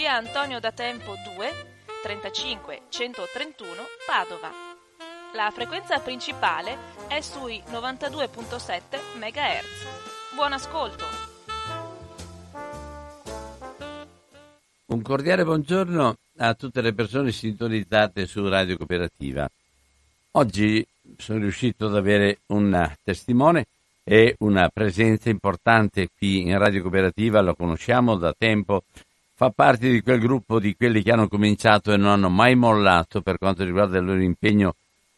via Antonio da Tempo 2 35 131 Padova. La frequenza principale è sui 92.7 MHz. Buon ascolto! Un cordiale buongiorno a tutte le persone sintonizzate su Radio Cooperativa. Oggi sono riuscito ad avere un testimone e una presenza importante qui in Radio Cooperativa, lo conosciamo da tempo, fa parte di quel gruppo di quelli che hanno cominciato e non hanno mai mollato per quanto riguarda il loro impegno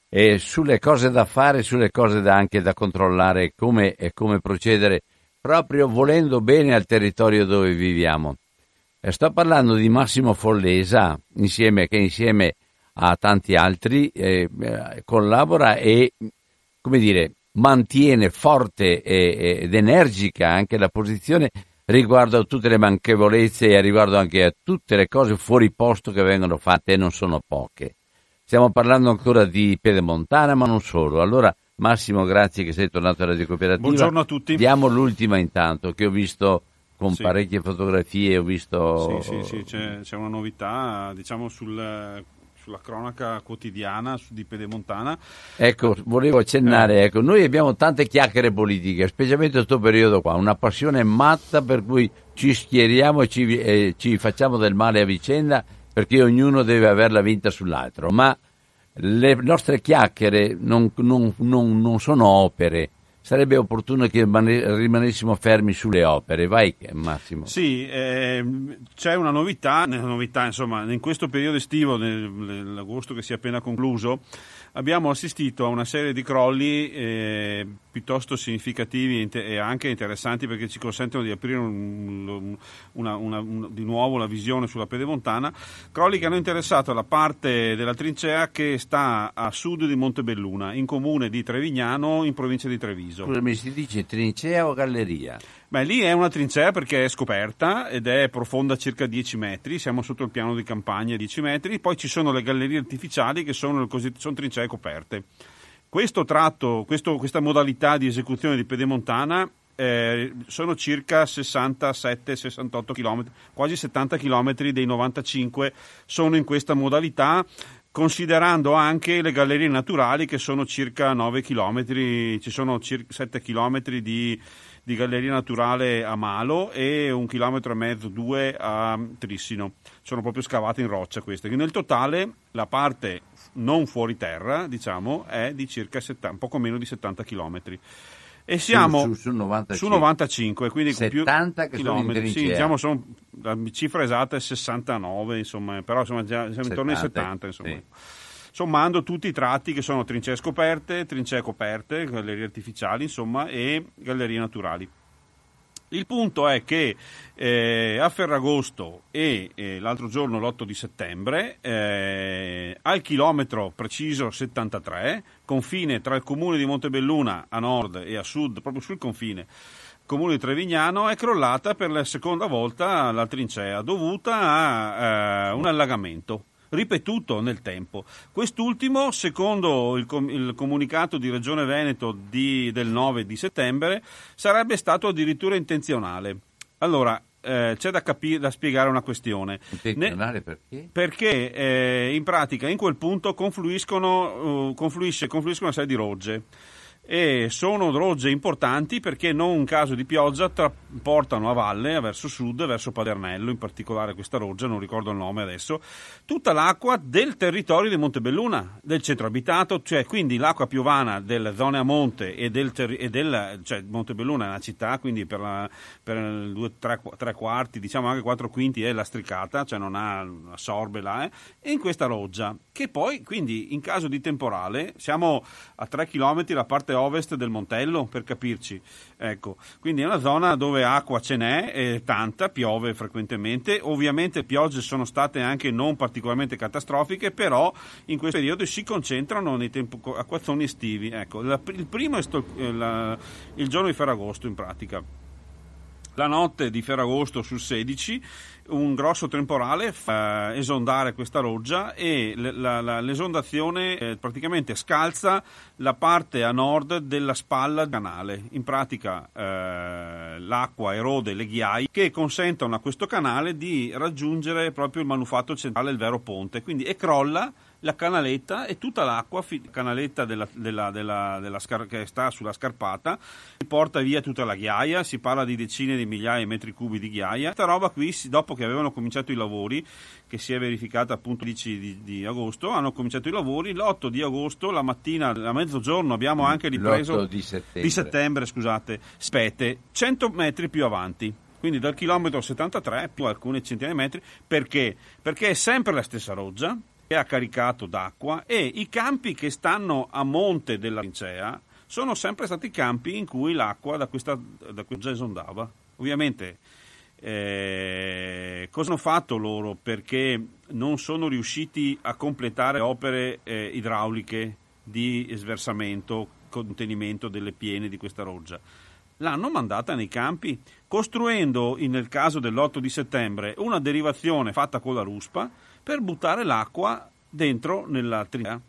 e sulle cose da fare, sulle cose da anche da controllare come e come procedere, proprio volendo bene al territorio dove viviamo. E sto parlando di Massimo Follesa, insieme, che insieme a tanti altri eh, collabora e, come dire, mantiene forte ed energica anche la posizione riguardo a tutte le manchevolezze e riguardo anche a tutte le cose fuori posto che vengono fatte e non sono poche. Stiamo parlando ancora di Pedemontana, ma non solo. Allora, Massimo, grazie che sei tornato a Radio Cooperativa. Buongiorno a tutti. Diamo l'ultima intanto, che ho visto con sì. parecchie fotografie, ho visto... Sì, sì, sì, c'è, c'è una novità, diciamo, sul, sulla cronaca quotidiana di Pedemontana. Ecco, volevo accennare, eh. ecco, noi abbiamo tante chiacchiere politiche, specialmente in questo periodo qua, una passione matta per cui ci schieriamo e ci, eh, ci facciamo del male a vicenda perché ognuno deve averla vinta sull'altro, ma le nostre chiacchiere non, non, non, non sono opere, sarebbe opportuno che rimanessimo fermi sulle opere. Vai Massimo. Sì, eh, c'è una novità, novità, insomma, in questo periodo estivo, nell'agosto che si è appena concluso, abbiamo assistito a una serie di crolli eh, piuttosto significativi e anche interessanti perché ci consentono di aprire un, una, una, un, di nuovo la visione sulla pedemontana, crolli che hanno interessato la parte della trincea che sta a sud di Montebelluna, in comune di Trevignano, in provincia di Treviso. Scusami, si dice trincea o galleria? Beh, lì è una trincea perché è scoperta ed è profonda circa 10 metri, siamo sotto il piano di campagna 10 metri, poi ci sono le gallerie artificiali che sono, sono trincee coperte. Questo tratto, questo, questa modalità di esecuzione di pedemontana eh, sono circa 67-68 km, quasi 70 km dei 95 sono in questa modalità, considerando anche le gallerie naturali che sono circa 9 km, ci sono circa 7 km di di galleria naturale a Malo e un chilometro e mezzo, due a Trissino. Sono proprio scavate in roccia queste. Nel totale la parte non fuori terra, diciamo, è di circa 70, poco meno di 70 chilometri. E siamo su, su, su 95. su 95, quindi 70 più chilometri. Sì, diciamo, sono, la cifra esatta è 69, insomma, però insomma, già, siamo 70, intorno ai 70. Insomma. Sì sommando tutti i tratti che sono trincee scoperte, trincee coperte, gallerie artificiali, insomma, e gallerie naturali. Il punto è che eh, a Ferragosto e eh, l'altro giorno l'8 di settembre, eh, al chilometro preciso 73, confine tra il comune di Montebelluna a nord e a sud, proprio sul confine, comune di Trevignano, è crollata per la seconda volta la trincea dovuta a eh, un allagamento ripetuto nel tempo. Quest'ultimo, secondo il, com- il comunicato di Regione Veneto di, del 9 di settembre, sarebbe stato addirittura intenzionale. Allora, eh, c'è da, capi- da, spiegare una questione. Intenzionale ne- perché? Perché eh, in pratica in quel punto confluiscono, uh, confluisce, confluiscono una serie di rogge. E sono rogge importanti perché non in caso di pioggia tra- portano a valle, verso sud, verso Padernello, in particolare questa roggia, non ricordo il nome adesso, tutta l'acqua del territorio di Montebelluna, del centro abitato, cioè quindi l'acqua piovana delle zone a monte e del, e del cioè Montebelluna è una città, quindi per, la, per due, tre, tre, quarti, diciamo anche quattro quinti è lastricata, cioè non ha assorbe là, eh, e in questa roggia, che poi quindi in caso di temporale, siamo a tre chilometri la parte ovest del Montello, per capirci. Ecco, quindi è una zona dove acqua ce n'è, è tanta, piove frequentemente. Ovviamente piogge sono state anche non particolarmente catastrofiche, però in questo periodo si concentrano nei tempo, acquazzoni estivi. Ecco, la, il primo è sto, la, il giorno di Ferragosto in pratica. La notte di Ferragosto sul 16 un grosso temporale fa esondare questa roggia e la, la, l'esondazione eh, praticamente scalza la parte a nord della spalla del canale. In pratica eh, l'acqua erode le ghiaie che consentono a questo canale di raggiungere proprio il manufatto centrale, il vero ponte, quindi e crolla la canaletta e tutta l'acqua, la canaletta della, della, della, della scar- che sta sulla scarpata, porta via tutta la ghiaia, si parla di decine di migliaia di metri cubi di ghiaia. Questa roba qui, dopo che avevano cominciato i lavori, che si è verificata appunto il 10 di, di, agosto, hanno cominciato i lavori, l'8 di agosto, la mattina, a mezzogiorno, abbiamo anche ripreso... di settembre. Di settembre, scusate, spete, 100 metri più avanti quindi dal chilometro 73 più alcune centinaia di metri, perché? Perché è sempre la stessa roggia, ha caricato d'acqua e i campi che stanno a monte della trincea sono sempre stati campi in cui l'acqua da questa, da questa esondava. Ovviamente eh, cosa hanno fatto loro? Perché non sono riusciti a completare opere eh, idrauliche di sversamento, contenimento delle piene di questa roggia. L'hanno mandata nei campi, costruendo, nel caso dell'8 di settembre, una derivazione fatta con la ruspa per buttare l'acqua dentro nella trinità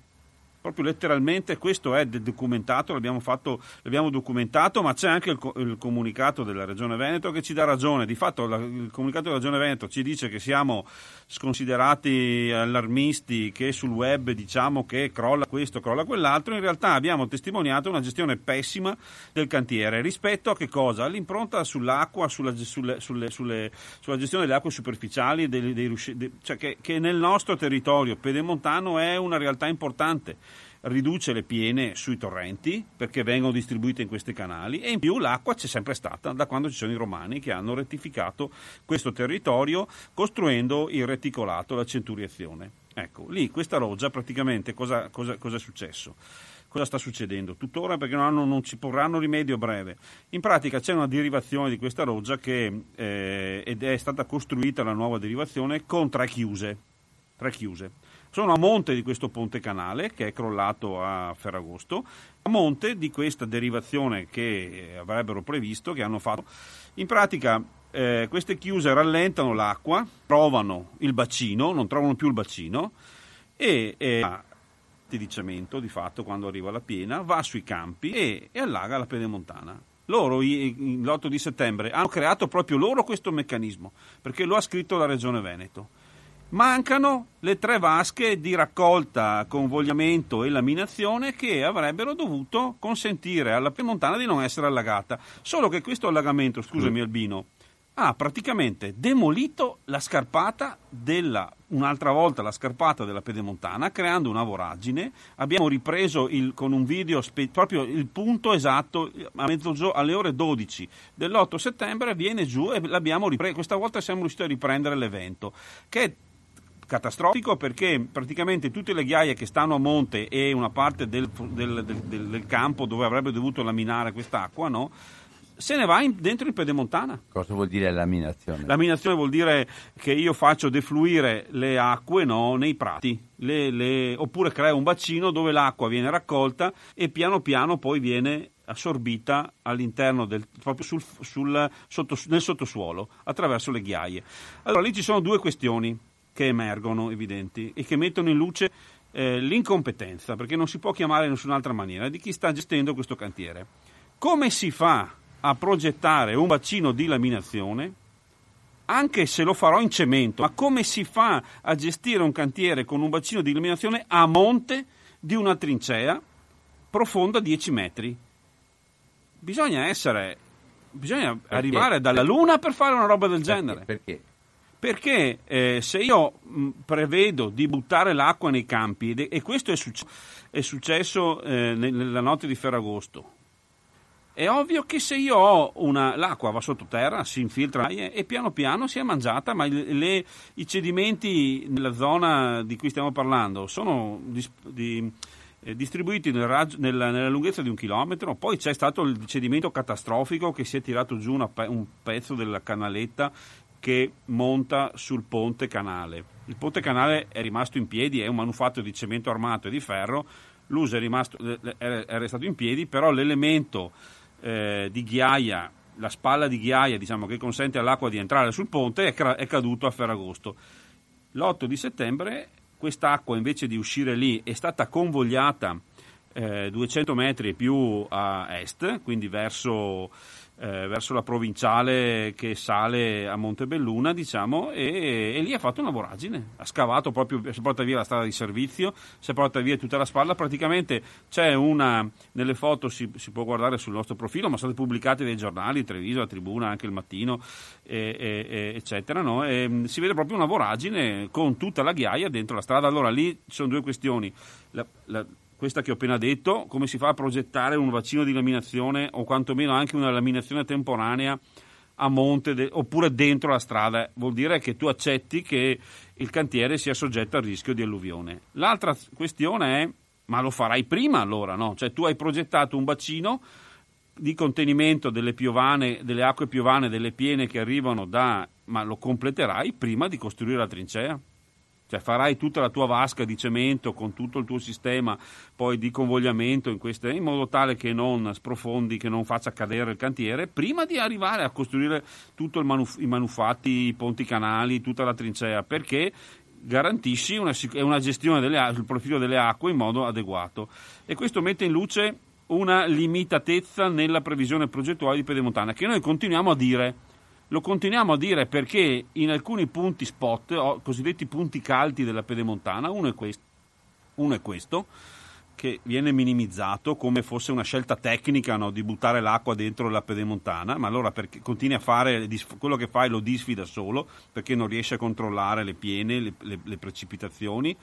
proprio letteralmente questo è documentato, l'abbiamo, fatto, l'abbiamo documentato, ma c'è anche il, il, comunicato della Regione Veneto che ci dà ragione. Di fatto la, il comunicato della Regione Veneto ci dice che siamo sconsiderati allarmisti, che sul web diciamo che crolla questo, crolla quell'altro, in realtà abbiamo testimoniato una gestione pessima del cantiere rispetto a che cosa? All'impronta sull'acqua, sulla, sulle, sulle, sulle, sulla gestione delle acque superficiali, dei, dei rusci, de, cioè che, che nel nostro territorio pedemontano è una realtà importante riduce le piene sui torrenti perché vengono distribuite in questi canali e in più l'acqua c'è sempre stata da quando ci sono i romani che hanno rettificato questo territorio costruendo il reticolato, la centuriazione. Ecco, lì questa roggia praticamente cosa, cosa, cosa è successo? cosa sta succedendo tuttora perché non, hanno, non, ci porranno rimedio a breve. In pratica c'è una derivazione di questa roggia che eh, ed è stata costruita la nuova derivazione con tre chiuse. Tre chiuse. Sono a monte di questo ponte canale che è crollato a Ferragosto, a monte di questa derivazione che avrebbero previsto, che hanno fatto. In pratica eh, queste chiuse rallentano l'acqua, trovano il bacino, non trovano più il bacino e, e di cemento di fatto quando arriva la piena, va sui campi e, e allaga la pedemontana. Loro l'8 di settembre hanno creato proprio loro questo meccanismo perché lo ha scritto la Regione Veneto Mancano le tre vasche di raccolta, convogliamento e laminazione che avrebbero dovuto consentire alla Piemontana di non essere allagata. Solo che questo allagamento, scusami Albino, ha praticamente demolito la scarpata della, un'altra volta la scarpata della Pedemontana, creando una voragine. Abbiamo ripreso il, con un video spe, proprio il punto esatto a mezzogio, alle ore 12 dell'8 settembre, viene giù e l'abbiamo ripreso. Questa volta siamo riusciti a riprendere l'evento, che catastrofico perché praticamente tutte le ghiaie che stanno a monte e una parte del, del, del, del campo dove avrebbe dovuto laminare quest'acqua, no? se ne va in, dentro in pedemontana. Cosa vuol dire laminazione? Laminazione vuol dire che io faccio defluire le acque no, nei prati, le, le, oppure creo un bacino dove l'acqua viene raccolta e piano piano poi viene assorbita all'interno del, proprio sul, sul, sotto, nel sottosuolo attraverso le ghiaie. Allora lì ci sono due questioni che emergono evidenti e che mettono in luce eh, l'incompetenza, perché non si può chiamare in nessun'altra maniera, di chi sta gestendo questo cantiere. Come si fa a progettare un bacino di laminazione, anche se lo farò in cemento, ma come si fa a gestire un cantiere con un bacino di laminazione a monte di una trincea profonda 10 metri? bisogna essere bisogna perché? arrivare dalla Luna per fare una roba del genere. Perché? Perché eh, se io mh, prevedo di buttare l'acqua nei campi, e, e questo è, succe- è successo eh, nella notte di Ferragosto, è ovvio che se io ho una, l'acqua va sottoterra, si infiltra e piano piano si è mangiata, ma le, i cedimenti nella zona di cui stiamo parlando sono di, di eh, distribuiti nel raggio, nella, nella, lunghezza di un chilometro, poi c'è stato il cedimento catastrofico che si è tirato giù una, un pezzo della canaletta che monta sul ponte canale. Il ponte canale è rimasto in piedi, è un manufatto di cemento armato e di ferro, l'uso è, rimasto, è restato in piedi, però l'elemento eh, di ghiaia, la spalla di ghiaia diciamo, che consente all'acqua di entrare sul ponte è, è caduto a Ferragosto. L'8 di settembre quest'acqua invece di uscire lì è stata convogliata eh, 200 metri più a est, quindi verso eh, verso la provinciale che sale a Montebelluna, diciamo, e, e, lì ha fatto una voragine. Ha scavato proprio, si porta via la strada di servizio, si porta via tutta la spalla. Praticamente c'è una, nelle foto si, si può guardare sul nostro profilo, ma sono state pubblicate dai giornali, Treviso, la Tribuna, anche il Mattino, e, e, eccetera. No? Mm, si vede proprio una voragine con tutta la ghiaia dentro la strada. Allora lì ci sono due questioni. La, la, questa che ho appena detto, come si fa a progettare un vaccino di laminazione o quantomeno anche una laminazione temporanea a monte de- oppure dentro la strada, vuol dire che tu accetti che il cantiere sia soggetto al rischio di alluvione. L'altra questione è, ma lo farai prima allora, no? Cioè tu hai progettato un bacino di contenimento delle piovane, delle acque piovane, delle piene che arrivano da, ma lo completerai prima di costruire la trincea cioè farai tutta la tua vasca di cemento con tutto il tuo sistema poi di convogliamento in, queste, in modo tale che non sprofondi, che non faccia cadere il cantiere, prima di arrivare a costruire tutti manuf- i manufatti, i ponti canali, tutta la trincea, perché garantisci una, una gestione del profilo delle acque in modo adeguato. E questo mette in luce una limitatezza nella previsione progettuale di Pedemontana, che noi continuiamo a dire lo continuiamo a dire perché in alcuni punti spot, cosiddetti punti caldi della pedemontana, uno è questo, uno è questo che viene minimizzato come fosse una scelta tecnica no, di buttare l'acqua dentro la pedemontana, ma allora perché continui a fare quello che fai lo disfi da solo perché non riesci a controllare le piene, le, le, le precipitazioni.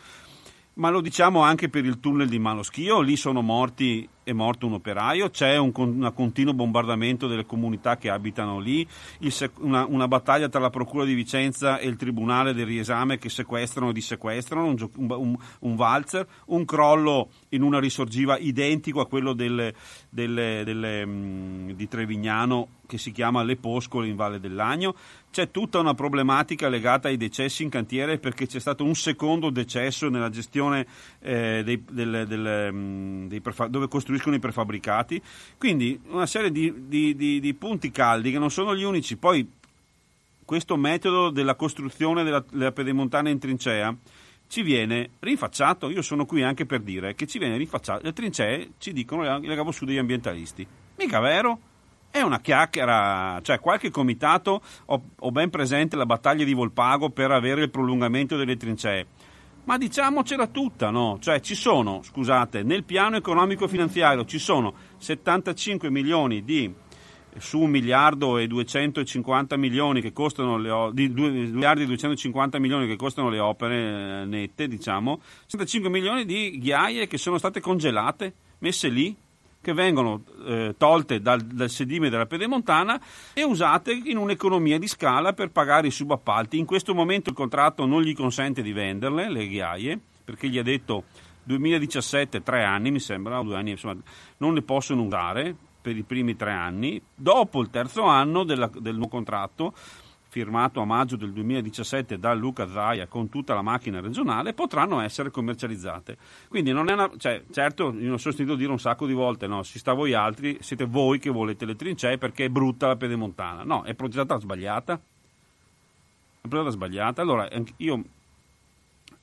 Ma lo diciamo anche per il tunnel di Maloschio, lì sono morti è morto un operaio, c'è un, un continuo bombardamento delle comunità che abitano lì, il, una, una, battaglia tra la Procura di Vicenza e il Tribunale del riesame che sequestrano e dissequestrano, un, un, un valzer, un crollo in una risorgiva identico a quello delle, delle, delle, mh, di Trevignano che si chiama Le Poscole in Valle dell'Agno. C'è tutta una problematica legata ai decessi in cantiere perché c'è stato un secondo decesso nella gestione eh, dei, delle, delle, mh, dei dove costruiscono costruiscono i prefabbricati. Quindi una serie di, di, di, di punti caldi che non sono gli unici. Poi questo metodo della costruzione della, della pedemontana in trincea ci viene rinfacciato. Io sono qui anche per dire che ci viene rinfacciato. Le trincee ci dicono le, su degli ambientalisti. Mica vero? È una chiacchiera, cioè qualche comitato ho, ho ben presente la battaglia di Volpago per avere il prolungamento delle trincee ma diciamocela tutta, no? Cioè ci sono, scusate, nel piano economico finanziario ci sono 75 milioni di su 1 miliardo e 250 milioni che costano le, di 2 miliardi e 250 milioni che costano le opere eh, nette, diciamo, 65 milioni di ghiaie che sono state congelate, messe lì che vengono eh, tolte dal, dal, sedime della pedemontana e usate in un'economia di scala per pagare i subappalti. In questo momento il contratto non gli consente di venderle, le ghiaie, perché gli ha detto 2017, tre anni mi sembra, due anni, insomma, non le possono usare per i primi tre anni. Dopo il terzo anno della, del nuovo contratto firmato a maggio del 2017 da Luca Zaia con tutta la macchina regionale, potranno essere commercializzate. Quindi non è una, cioè, certo, io sono sentito dire un sacco di volte, no, si sta voi altri, siete voi che volete le trincee perché è brutta la pedemontana. No, è progettata sbagliata. È progettata sbagliata. Allora, io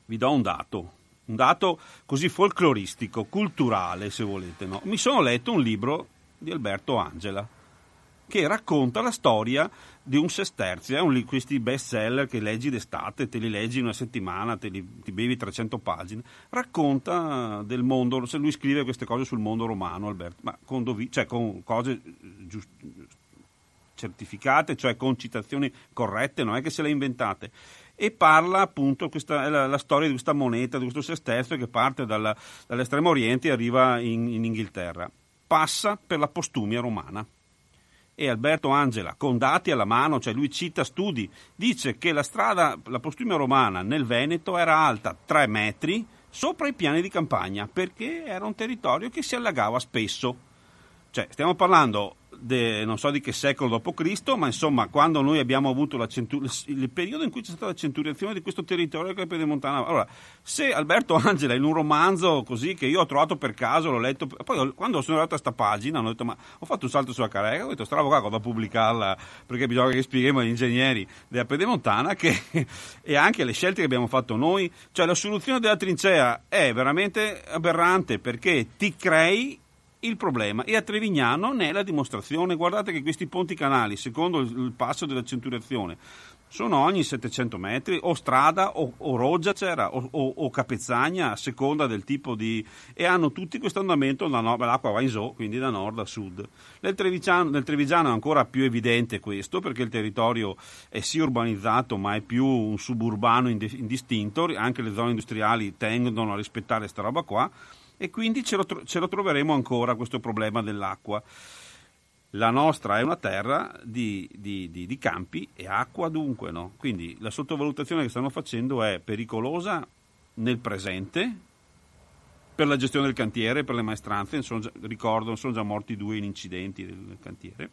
vi do un dato, un dato così folcloristico, culturale, se volete. No? Mi sono letto un libro di Alberto Angela che racconta la storia di un sesterzio, un, questi best seller che leggi d'estate, te li leggi in una settimana, li, ti bevi 300 pagine, racconta del mondo, se lui scrive queste cose sul mondo romano, Alberto, ma con, dovi, cioè con cose giust, certificate, cioè con citazioni corrette, non è che se le inventate e parla appunto, questa la, la, storia di questa moneta, di questo sesterzio che parte dalla, dall'estremo oriente e arriva in, in Inghilterra. Passa per la postumia romana e Alberto Angela, con dati alla mano, cioè lui cita studi, dice che la strada, la postumia romana nel Veneto era alta 3 metri sopra i piani di campagna perché era un territorio che si allagava spesso. Cioè, stiamo parlando de, non so di che secolo d.C., ma insomma, quando noi abbiamo avuto centur- il periodo in cui c'è stata la centuriazione di questo territorio che è pedemontana. Allora, se Alberto Angela in un romanzo così che io ho trovato per caso, l'ho letto, poi quando sono arrivato a questa pagina, ho detto, ma ho fatto un salto sulla carrega, ho detto, stravo qua da pubblicarla, perché bisogna che spieghiamo agli ingegneri della pedemontana che, e anche le scelte che abbiamo fatto noi, cioè la soluzione della trincea è veramente aberrante perché ti crei il problema e a Trevignano ne è la dimostrazione. Guardate che questi ponti canali, secondo il passo della centuriazione, sono ogni 700 metri, o strada o, o roggia c'era, o, o, o, capezzagna, a seconda del tipo di... e hanno tutti questo andamento, da no, l'acqua va in so, quindi da nord a sud. Nel Trevigiano, nel Trevigiano, è ancora più evidente questo, perché il territorio è sì urbanizzato, ma è più un suburbano indistinto, anche le zone industriali tendono a rispettare questa roba qua e quindi ce lo, ce lo troveremo ancora questo problema dell'acqua. La nostra è una terra di, di, di, di campi e acqua dunque, no? Quindi la sottovalutazione che stanno facendo è pericolosa nel presente, per la gestione del cantiere, per le maestranze, già, ricordo, sono già morti due in incidenti del cantiere.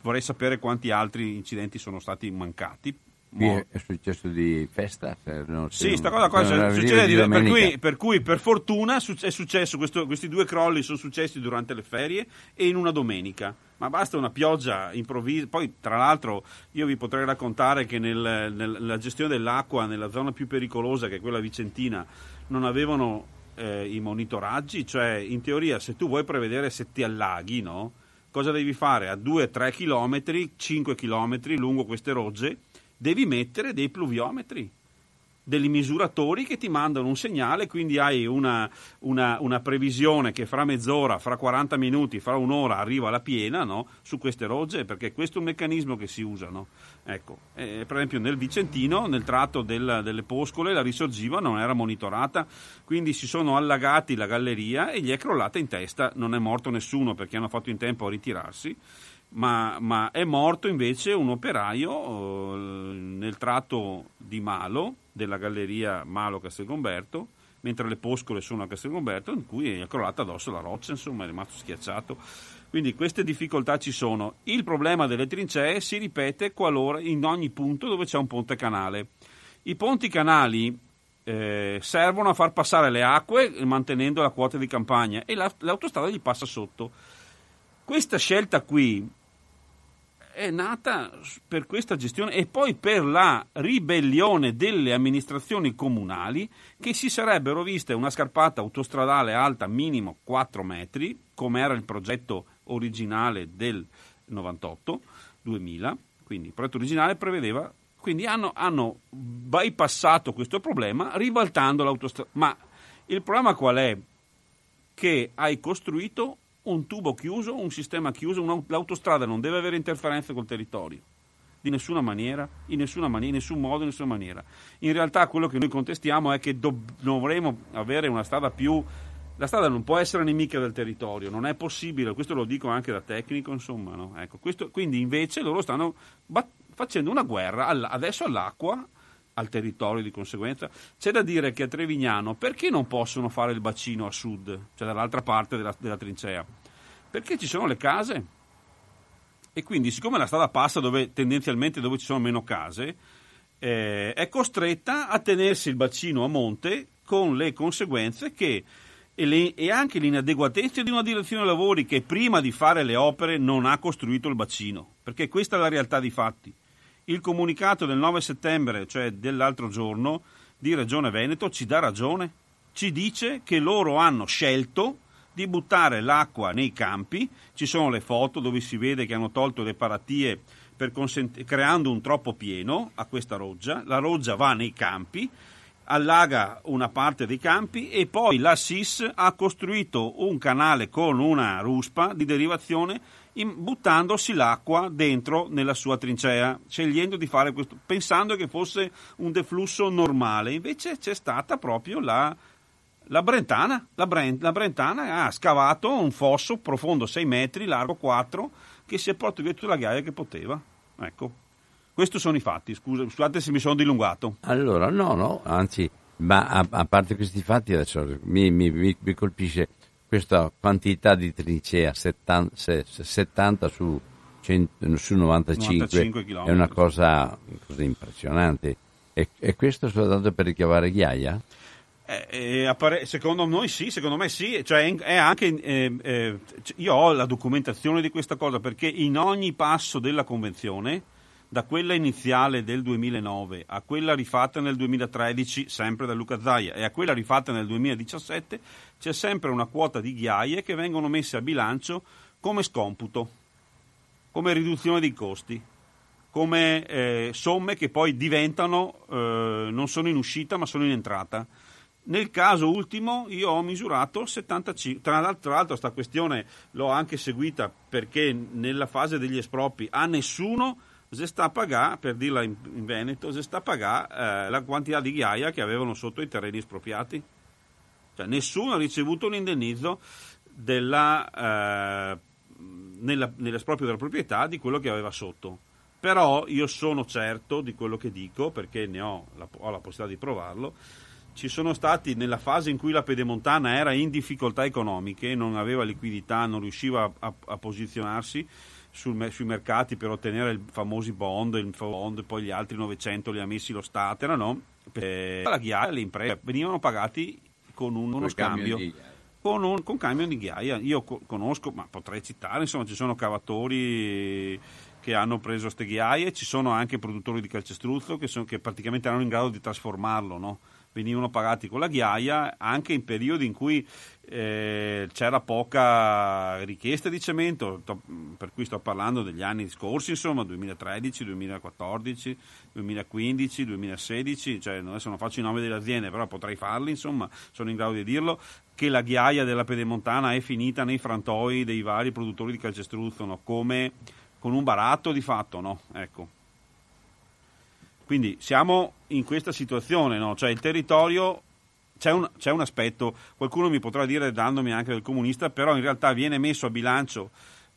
Vorrei sapere quanti altri incidenti sono stati mancati Qui è successo di festa? No, sì, questa cosa qua succede di, per, cui, per, cui, per fortuna è successo, questo, questi due crolli sono successi durante le ferie e in una domenica. Ma basta una pioggia improvvisa. Poi, tra l'altro, io vi potrei raccontare che nel, nella gestione dell'acqua, nella zona più pericolosa, che è quella vicentina, non avevano eh, i monitoraggi. Cioè, in teoria, se tu vuoi prevedere se ti allaghi, no? cosa devi fare? A 2-3 km, 5 km lungo queste rogge devi mettere dei pluviometri, dei misuratori che ti mandano un segnale, quindi hai una, una, una, previsione che fra mezz'ora, fra 40 minuti, fra un'ora arriva la piena no? su queste rogge, perché questo è un meccanismo che si usa. No? Ecco, eh, per esempio nel Vicentino, nel tratto del, delle Poscole, la risorgiva non era monitorata, quindi si sono allagati la galleria e gli è crollata in testa, non è morto nessuno perché hanno fatto in tempo a ritirarsi ma, ma è morto invece un operaio eh, nel tratto di Malo, della galleria Malo-Castelgomberto, mentre le poscole sono a Castelgomberto, in cui è crollata addosso la roccia, insomma, è rimasto schiacciato. Quindi queste difficoltà ci sono. Il problema delle trincee si ripete qualora in ogni punto dove c'è un ponte canale. I ponti canali eh, servono a far passare le acque mantenendo la quota di campagna e la, l'autostrada gli passa sotto. Questa scelta qui è nata per questa gestione e poi per la ribellione delle amministrazioni comunali che si sarebbero viste una scarpata autostradale alta minimo 4 metri, come era il progetto originale del 98, 2000, quindi il progetto originale prevedeva, quindi hanno, hanno bypassato questo problema ribaltando l'autostrada. Ma il problema qual è? Che hai costruito un tubo chiuso, un sistema chiuso, l'autostrada non deve avere interferenze col territorio. Di nessuna maniera, in nessuna maniera, in nessun modo, in nessuna maniera. In realtà quello che noi contestiamo è che do- dovremo avere una strada più la strada non può essere nemica del territorio, non è possibile, questo lo dico anche da tecnico, insomma, no? ecco, questo, quindi invece loro stanno bat- facendo una guerra all- adesso all'acqua, al territorio di conseguenza. C'è da dire che a Trevignano perché non possono fare il bacino a sud, cioè dall'altra parte della, della trincea? Perché ci sono le case e quindi siccome la strada passa dove, tendenzialmente dove ci sono meno case, eh, è costretta a tenersi il bacino a monte con le conseguenze che e, le, e, anche l'inadeguatezza di una direzione lavori che prima di fare le opere non ha costruito il bacino, perché questa è la realtà dei fatti. Il comunicato del 9 settembre, cioè dell'altro giorno, di Regione Veneto ci dà ragione. Ci dice che loro hanno scelto di buttare l'acqua nei campi, ci sono le foto dove si vede che hanno tolto le paratie consent- creando un troppo pieno a questa roggia, la roggia va nei campi, allaga una parte dei campi e poi la SIS ha costruito un canale con una ruspa di derivazione buttandosi l'acqua dentro nella sua trincea, scegliendo di fare questo, pensando che fosse un deflusso normale. Invece c'è stata proprio la, la Brentana. La, Brent, la Brentana ha scavato un fosso profondo 6 metri, largo 4, che si è portato via tutta la ghiaia che poteva. Ecco. Questi sono i fatti, Scusa, scusate se mi sono dilungato. Allora, no, no, anzi, ma a, a parte questi fatti adesso mi, mi, mi, colpisce questa quantità di trincea 70, 70 su, 100, su 95, 95 è una cosa, cosa impressionante. E, e, questo soltanto per ricavare ghiaia? Eh, eh, appare- secondo noi sì, secondo me sì, cioè è anche, eh, eh, io ho la documentazione di questa cosa perché in ogni passo della convenzione da quella iniziale del 2009 a quella rifatta nel 2013, sempre da Luca Zaia, e a quella rifatta nel 2017, c'è sempre una quota di ghiaie che vengono messe a bilancio come scomputo, come riduzione dei costi, come eh, somme che poi diventano, eh, non sono in uscita ma sono in entrata. Nel caso ultimo io ho misurato 75, tra l'altro questa questione l'ho anche seguita perché nella fase degli espropri a nessuno si sta a pagare, per dirla in, in Veneto, si sta a pagare eh, la quantità di ghiaia che avevano sotto i terreni espropriati. Cioè, nessuno ha ricevuto un indennizzo della, eh, nell'esproprio della proprietà di quello che aveva sotto. Però io sono certo di quello che dico, perché ne ho la, ho la possibilità di provarlo, ci sono stati nella fase in cui la Pedemontana era in difficoltà economiche, non aveva liquidità, non riusciva a, a, a posizionarsi, sul, sui mercati per ottenere i famosi bond, il bond, poi gli altri 900 li ha messi lo Stato, erano per la ghiaia le imprese venivano pagati con un, uno scambio. Con, un, con camion di ghiaia, io conosco, ma potrei citare, insomma ci sono cavatori che hanno preso queste ghiaie, ci sono anche produttori di calcestruzzo che, sono, che praticamente erano in grado di trasformarlo, no? Venivano pagati con la ghiaia anche in periodi in cui eh, c'era poca richiesta di cemento, to, per cui sto parlando degli anni scorsi, insomma 2013, 2014, 2015, 2016, cioè adesso non faccio i nomi delle aziende, però potrei farli, insomma, sono in grado di dirlo, che la ghiaia della Pedemontana è finita nei frantoi dei vari produttori di calcestruzzo, no? come con un baratto di fatto, no? Ecco. Quindi siamo in questa situazione, no? cioè il territorio c'è un, c'è un, aspetto, qualcuno mi potrà dire dandomi anche del comunista, però in realtà viene messo a bilancio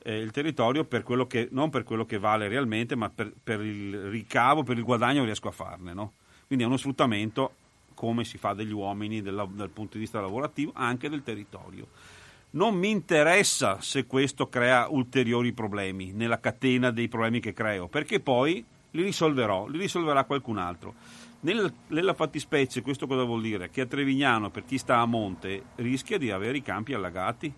eh, il territorio per che, non per quello che vale realmente, ma per, per, il ricavo, per il guadagno che riesco a farne. No? Quindi è uno sfruttamento, come si fa degli uomini della, dal punto di vista lavorativo, anche del territorio. Non mi interessa se questo crea ulteriori problemi nella catena dei problemi che creo, perché poi li risolverò, li risolverà qualcun altro. Nel, nella fattispecie questo cosa vuol dire? Che a Trevignano, per chi sta a monte, rischia di avere i campi allagati.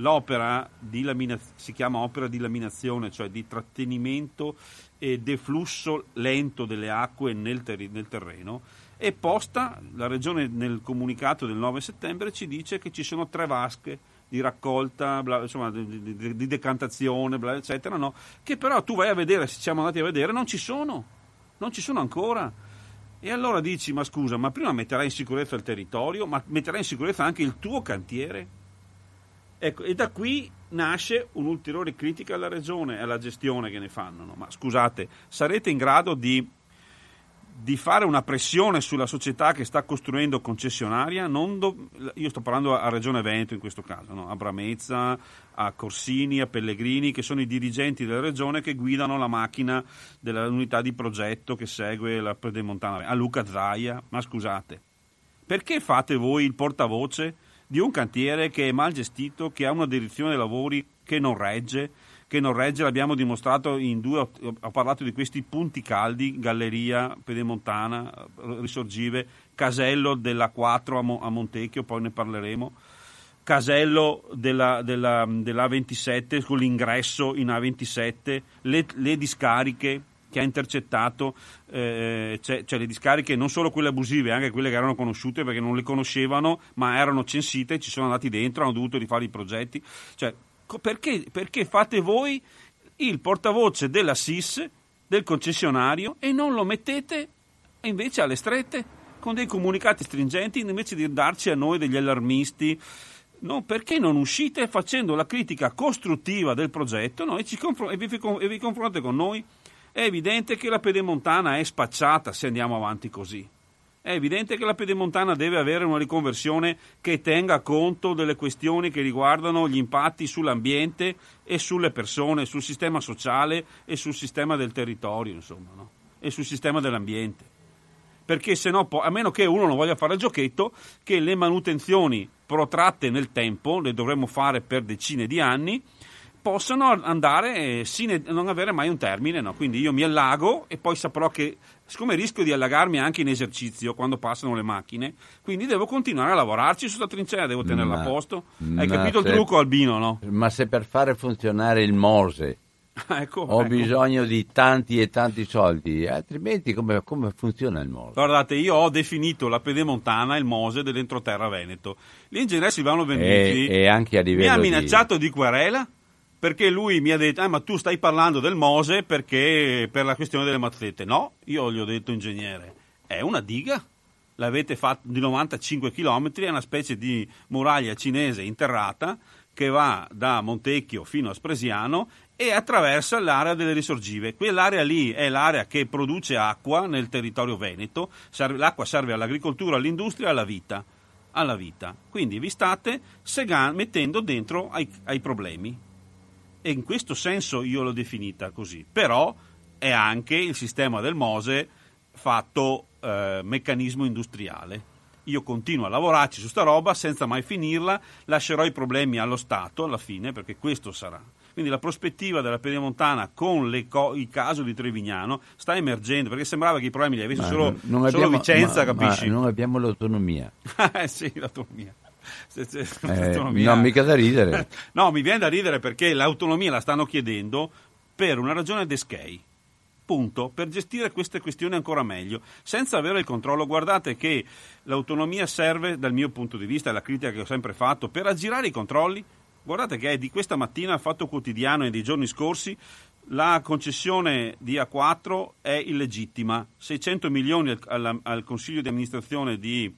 L'opera laminazione, si chiama opera di laminazione, cioè di trattenimento e deflusso lento delle acque nel, ter- nel terreno, è posta, la regione nel comunicato del 9 settembre ci dice che ci sono tre vasche di raccolta, bla, insomma, di, di, di decantazione, bla, eccetera, no? che però tu vai a vedere, se siamo andati a vedere, non ci sono, non ci sono ancora. E allora dici, ma scusa, ma prima metterai in sicurezza il territorio, ma metterai in sicurezza anche il tuo cantiere? Ecco, e da qui nasce un'ulteriore critica alla regione e alla gestione che ne fanno. No? Ma scusate, sarete in grado di di fare una pressione sulla società che sta costruendo concessionaria, do... io sto parlando a Regione Veneto in questo caso, no? a Bramezza, a Corsini, a Pellegrini, che sono i dirigenti della regione che guidano la macchina dell'unità di progetto che segue la Pedemontana, a Luca Zaia, ma scusate, perché fate voi il portavoce di un cantiere che è mal gestito, che ha una direzione dei lavori che non regge, che non regge, l'abbiamo dimostrato in due, ho parlato di questi punti caldi, Galleria, Pedemontana, Risorgive, Casello della 4 a, Montecchio, poi ne parleremo, Casello della, della, della A27 con l'ingresso in A27, le, le discariche, che ha intercettato eh, cioè, cioè, le discariche, non solo quelle abusive, anche quelle che erano conosciute perché non le conoscevano, ma erano censite, ci sono andati dentro, hanno dovuto rifare i progetti. Cioè, perché, perché fate voi il portavoce della SIS, del concessionario, e non lo mettete invece alle strette con dei comunicati stringenti invece di darci a noi degli allarmisti? No, perché non uscite facendo la critica costruttiva del progetto no? e, confr- e, vi, e vi confrontate con noi? È evidente che la pedemontana è spacciata se andiamo avanti così. È evidente che la pedemontana deve avere una riconversione che tenga conto delle questioni che riguardano gli impatti sull'ambiente e sulle persone, sul sistema sociale e sul sistema del territorio, insomma, no? e sul sistema dell'ambiente. Perché se no, a meno che uno non voglia fare il giochetto, che le manutenzioni protratte nel tempo, le dovremmo fare per decine di anni, possano andare sine, non avere mai un termine, no? quindi io mi allago e poi saprò che siccome rischio di allagarmi anche in esercizio quando passano le macchine, quindi devo continuare a lavorarci sulla trincea, devo tenerla ma, a posto. Hai capito se, il trucco Albino, no? Ma se per fare funzionare il Mose ecco, ho ecco. bisogno di tanti e tanti soldi, altrimenti come, come, funziona il Mose? Guardate, io ho definito la pedemontana il Mose dell'entroterra Veneto. L'ingegnere Silvano Venditti e, e anche a livello mi ha minacciato di, di querela perché lui mi ha detto, ah, ma tu stai parlando del Mose perché per la questione delle mazzette. No, io gli ho detto, ingegnere, è una diga. L'avete fatta di 95 km, è una specie di muraglia cinese interrata che va da Montecchio fino a Spresiano e attraversa l'area delle risorgive. Quell'area lì è l'area che produce acqua nel territorio veneto, l'acqua serve all'agricoltura, all'industria e alla vita. Alla vita. Quindi vi state segan- mettendo dentro ai, ai problemi e in questo senso io l'ho definita così, però è anche il sistema del Mose fatto eh, meccanismo industriale. Io continuo a lavorarci su sta roba senza mai finirla, lascerò i problemi allo Stato alla fine, perché questo sarà. Quindi la prospettiva della Pedemontana con co- il caso di Trevignano sta emergendo, perché sembrava che i problemi li avesse solo, non solo Vicenza, ma, capisci? Ma non abbiamo l'autonomia. eh sì, l'autonomia. Eh, non mica da ridere. no, mi viene da ridere perché l'autonomia la stanno chiedendo per una ragione d'eschei. Punto, per gestire queste questioni ancora meglio, senza avere il controllo. Guardate che l'autonomia serve, dal mio punto di vista, è la critica che ho sempre fatto, per aggirare i controlli. Guardate che è di questa mattina, Fatto Quotidiano e dei giorni scorsi, la concessione di A4 è illegittima. 600 milioni al, al Consiglio di amministrazione di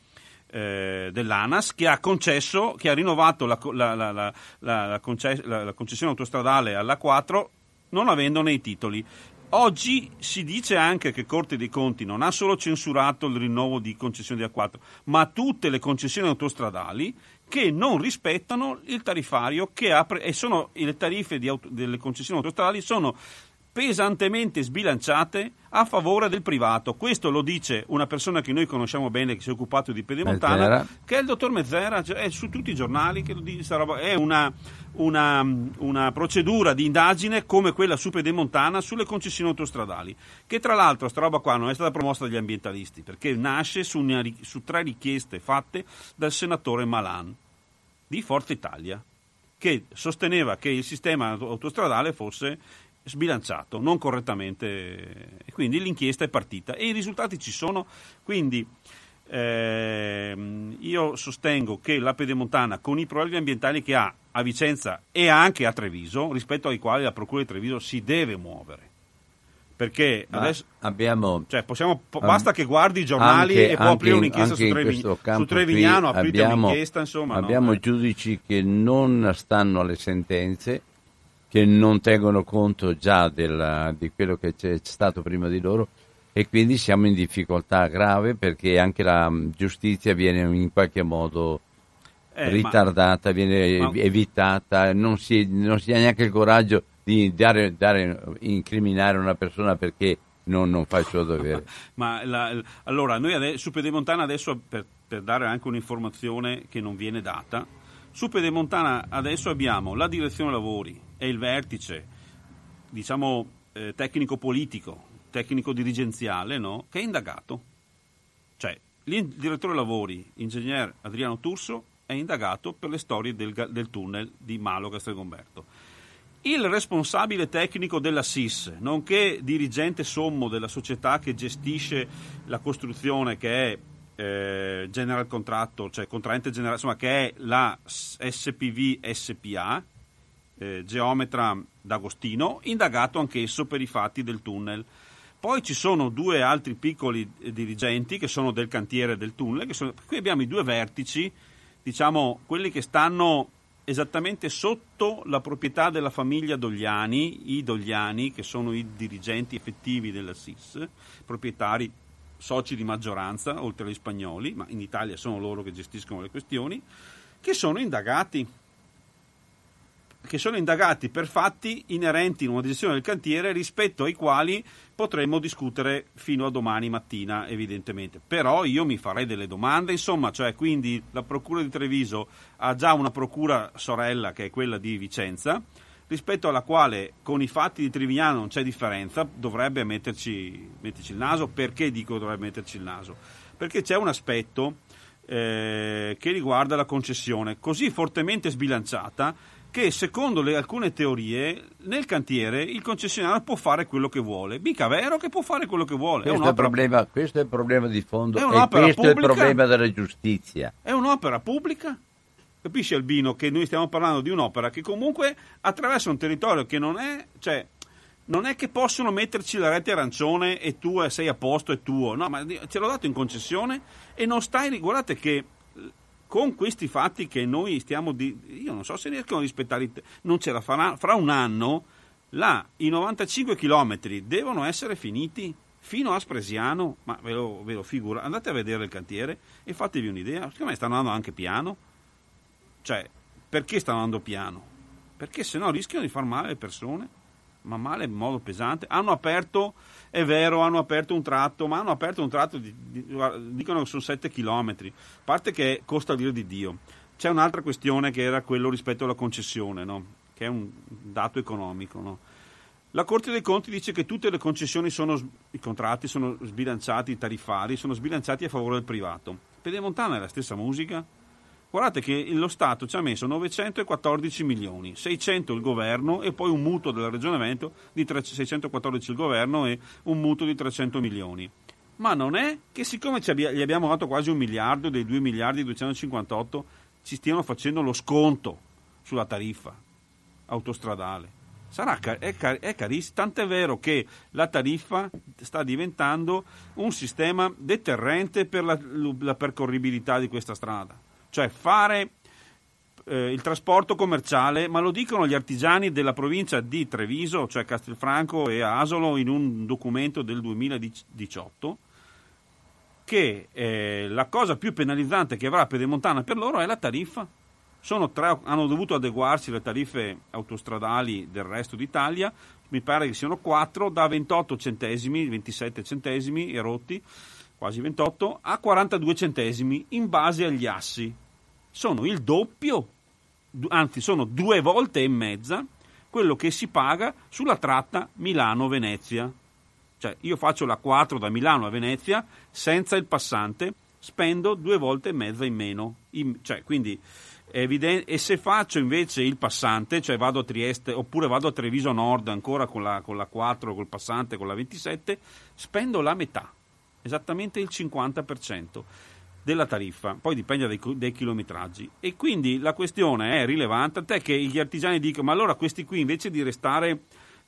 eh, dell'ANAS che ha concesso, che ha rinnovato la, la, la, la concessione autostradale alla 4 non avendone i titoli. Oggi si dice anche che Corte dei Conti non ha solo censurato il rinnovo di concessioni di A4, ma tutte le concessioni autostradali che non rispettano il tariffario che apre, e sono le tariffe di, delle concessioni autostradali sono pesantemente sbilanciate a favore del privato. Questo lo dice una persona che noi conosciamo bene, che si è occupato di Pedemontana, Mezzera. che è il dottor Mezzera, cioè è su tutti i giornali che lo dice, è una, una, una, procedura di indagine come quella su Pedemontana sulle concessioni autostradali, che tra l'altro sta roba qua non è stata promossa dagli ambientalisti, perché nasce su, una, su tre richieste fatte dal senatore Malan di Forza Italia che sosteneva che il sistema autostradale fosse sbilanciato, non correttamente, e quindi l'inchiesta è partita e i risultati ci sono, quindi ehm, io sostengo che la Pedemontana con i problemi ambientali che ha a Vicenza e anche a Treviso, rispetto ai quali la Procura di Treviso si deve muovere. Perché adesso abbiamo, cioè possiamo, basta che guardi i giornali anche, e può aprire un'inchiesta su, Trevi, su Trevignano, aprite abbiamo, un'inchiesta, insomma. Abbiamo no? giudici che non stanno alle sentenze che non tengono conto già della, di quello che c'è stato prima di loro e quindi siamo in difficoltà grave perché anche la giustizia viene in qualche modo eh, ritardata, ma, viene ma, evitata, non si, non si, ha neanche il coraggio di dare, dare, incriminare una persona perché non, non fa il suo dovere. ma la, allora, noi adesso, su Pedemontana adesso per, per dare anche un'informazione che non viene data, su Pedemontana adesso abbiamo la direzione lavori e il vertice, diciamo, eh, tecnico-politico, tecnico-dirigenziale, no? che è indagato. Cioè, il direttore lavori, ingegner Adriano Turso, è indagato per le storie del, del tunnel di Malo Castelgomberto. il responsabile tecnico della SIS, nonché dirigente sommo della società che gestisce la costruzione che è eh, General Contractor, cioè contraente generale, insomma che è la SPV SPA, eh, geometra D'Agostino, indagato anch'esso per i fatti del tunnel. Poi ci sono due altri piccoli eh, dirigenti che sono del cantiere del tunnel, sono, qui abbiamo i due vertici, diciamo quelli che stanno esattamente sotto la proprietà della famiglia Dogliani, i Dogliani che sono i dirigenti effettivi della SIS, proprietari soci di maggioranza, oltre agli spagnoli, ma in Italia sono loro che gestiscono le questioni, che sono indagati che sono indagati per fatti inerenti in una gestione del cantiere rispetto ai quali potremmo discutere fino a domani mattina, evidentemente. Però io mi farei delle domande, insomma, cioè quindi la Procura di Treviso ha già una procura sorella che è quella di Vicenza, rispetto alla quale con i fatti di Trivignano non c'è differenza, dovrebbe metterci, metterci il naso. Perché dico dovrebbe metterci il naso? Perché c'è un aspetto eh, che riguarda la concessione così fortemente sbilanciata che secondo le, alcune teorie nel cantiere il concessionario può fare quello che vuole. Mica vero che può fare quello che vuole. Questo, è, è, problema, questo è il problema di fondo è e questo pubblica, è il problema della giustizia. È un'opera pubblica? Capisci Albino che noi stiamo parlando di un'opera che comunque attraversa un territorio che non è... Cioè, non è che possono metterci la rete arancione e tu sei a posto, è tuo, no, ma ce l'ho dato in concessione e non stai, guardate che con questi fatti che noi stiamo di, io non so se riescono a rispettare non ce la farà fra un anno là i 95 km devono essere finiti fino a Spresiano. Ma ve lo, ve lo figura andate a vedere il cantiere e fatevi un'idea. Secondo me stanno andando anche piano cioè perché stanno andando piano perché se no rischiano di far male le persone ma male in modo pesante. Hanno aperto, è vero, hanno aperto un tratto, ma hanno aperto un tratto, di, di, dicono che sono 7 km, a parte che costa dire di Dio. C'è un'altra questione che era quello rispetto alla concessione, no? che è un dato economico. No? La Corte dei Conti dice che tutte le concessioni sono, i contratti sono sbilanciati, i tariffari sono sbilanciati a favore del privato. Pedemontana è la stessa musica? Guardate che lo Stato ci ha messo 914 milioni, 600 il governo e poi un mutuo della Regione Veneto di 614 il governo e un mutuo di 300 milioni. Ma non è che siccome gli abbiamo dato quasi un miliardo dei 2 miliardi e 258 ci stiano facendo lo sconto sulla tariffa autostradale. Sarà, è, è carissimo, tant'è vero che la tariffa sta diventando un sistema deterrente per la, la percorribilità di questa strada cioè fare eh, il trasporto commerciale, ma lo dicono gli artigiani della provincia di Treviso, cioè Castelfranco e Asolo, in un documento del 2018, che eh, la cosa più penalizzante che avrà Pedemontana per loro è la tariffa. Tre, hanno dovuto adeguarsi alle tariffe autostradali del resto d'Italia, mi pare che siano 4, da 28 centesimi, 27 centesimi e rotti, quasi 28, a 42 centesimi in base agli assi. Sono il doppio, anzi sono due volte e mezza quello che si paga sulla tratta Milano-Venezia. Cioè io faccio la 4 da Milano a Venezia senza il passante, spendo due volte e mezza in meno. In, cioè, quindi e se faccio invece il passante, cioè vado a Trieste oppure vado a Treviso Nord ancora con la, con la 4, col passante, con la 27, spendo la metà esattamente il 50% della tariffa, poi dipende dai, dai, chilometraggi. E quindi la questione è rilevante, tant'è che gli artigiani dicono: ma allora questi qui invece di restare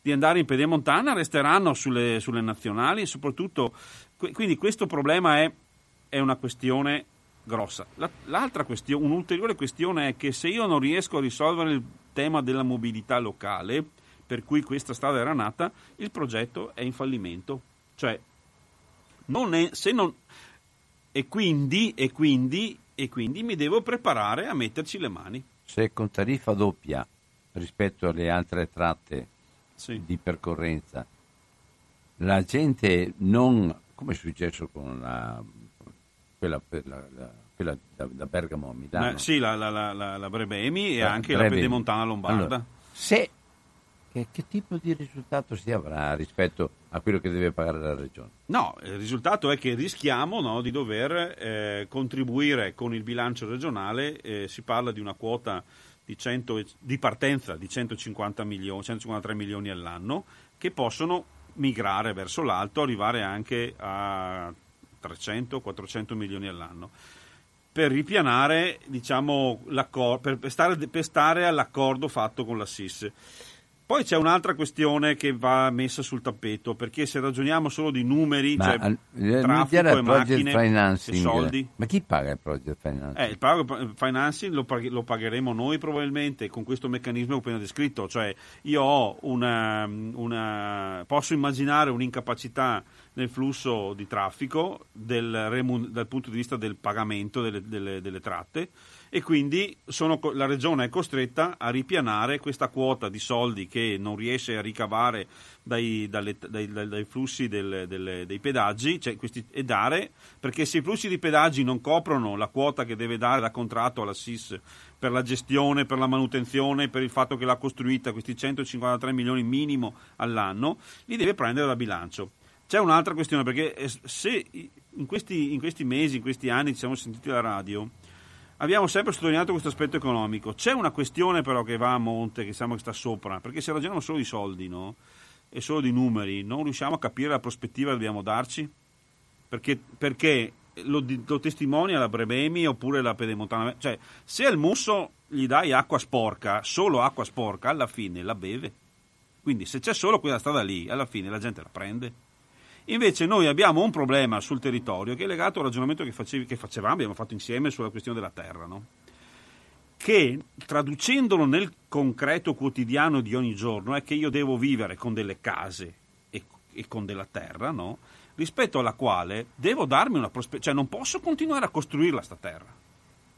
di andare in pedemontana resteranno sulle, sulle nazionali, soprattutto quindi questo problema è, è una questione grossa. La, l'altra questione, un'ulteriore questione è che se io non riesco a risolvere il tema della mobilità locale, per cui questa strada era nata, il progetto è in fallimento. Cioè non è, non, e, quindi, e, quindi, e quindi mi devo preparare a metterci le mani. Se con tariffa doppia rispetto alle altre tratte sì. di percorrenza, la gente non, come è successo con la, quella, la, la, quella da, da, Bergamo a Milano? Eh, sì, la, la, la, Brebemi e anche Brebemi. la Pedemontana Lombarda. Allora, se che, che, tipo di risultato si avrà rispetto a quello che deve pagare la Regione? No, il risultato è che rischiamo no, di dover eh, contribuire con il bilancio regionale, eh, si parla di una quota di, 100, di partenza di 150 milioni, 153 milioni all'anno che possono migrare verso l'alto, arrivare anche a 300-400 milioni all'anno per ripianare diciamo, per, stare, per stare all'accordo fatto con la SIS. Poi c'è un'altra questione che va messa sul tappeto, perché se ragioniamo solo di numeri, Ma, cioè eh, traffico e macchine e soldi... Ma chi paga il project financing? Eh, il project financing lo, pag- lo, pagheremo noi probabilmente con questo meccanismo che ho appena descritto, cioè io ho una, una, posso immaginare un'incapacità nel flusso di traffico del dal punto di vista del pagamento delle, delle, delle tratte e quindi sono, la regione è costretta a ripianare questa quota di soldi che non riesce a ricavare dai, dalle, dai, dai, flussi del, delle, dei pedaggi cioè questi, e dare, perché se i flussi di pedaggi non coprono la quota che deve dare da contratto alla SIS per la gestione, per la manutenzione, per il fatto che l'ha costruita, questi 153 milioni minimo all'anno, li deve prendere da bilancio. C'è un'altra questione, perché se in questi, in questi mesi, in questi anni ci siamo sentiti alla radio, abbiamo sempre sottolineato questo aspetto economico. C'è una questione però che va a monte, che siamo che sta sopra, perché se ragioniamo solo di soldi no? e solo di numeri, non riusciamo a capire la prospettiva che dobbiamo darci? Perché, perché lo, lo, testimonia la Brebemi oppure la Pedemontana? Cioè, se al Musso gli dai acqua sporca, solo acqua sporca, alla fine la beve. Quindi se c'è solo quella strada lì, alla fine la gente la prende. Invece noi abbiamo un problema sul territorio che è legato al ragionamento che, facevi, che facevamo, abbiamo fatto insieme sulla questione della terra, no? che traducendolo nel concreto quotidiano di ogni giorno è che io devo vivere con delle case e, e con della terra, no? rispetto alla quale devo darmi una prospettiva, cioè non posso continuare a costruirla sta terra.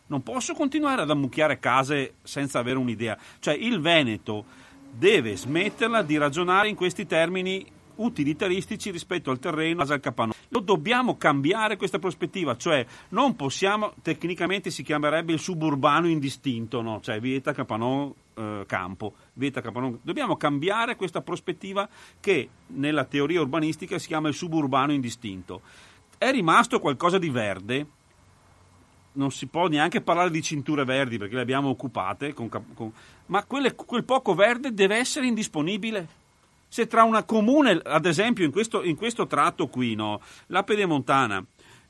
Non posso continuare ad ammucchiare case senza avere un'idea. Cioè il Veneto deve smetterla di ragionare in questi termini utilitaristici rispetto al terreno al capannone. Lo dobbiamo cambiare questa prospettiva, cioè non possiamo, tecnicamente si chiamerebbe il suburbano indistinto, no? cioè vieta capannone eh, campo, vieta capannone. Dobbiamo cambiare questa prospettiva che nella teoria urbanistica si chiama il suburbano indistinto. È rimasto qualcosa di verde, non si può neanche parlare di cinture verdi perché le abbiamo occupate, con, con, ma quelle, quel poco verde deve essere indisponibile se tra una comune, ad esempio in questo, in questo tratto qui, no, la Pedemontana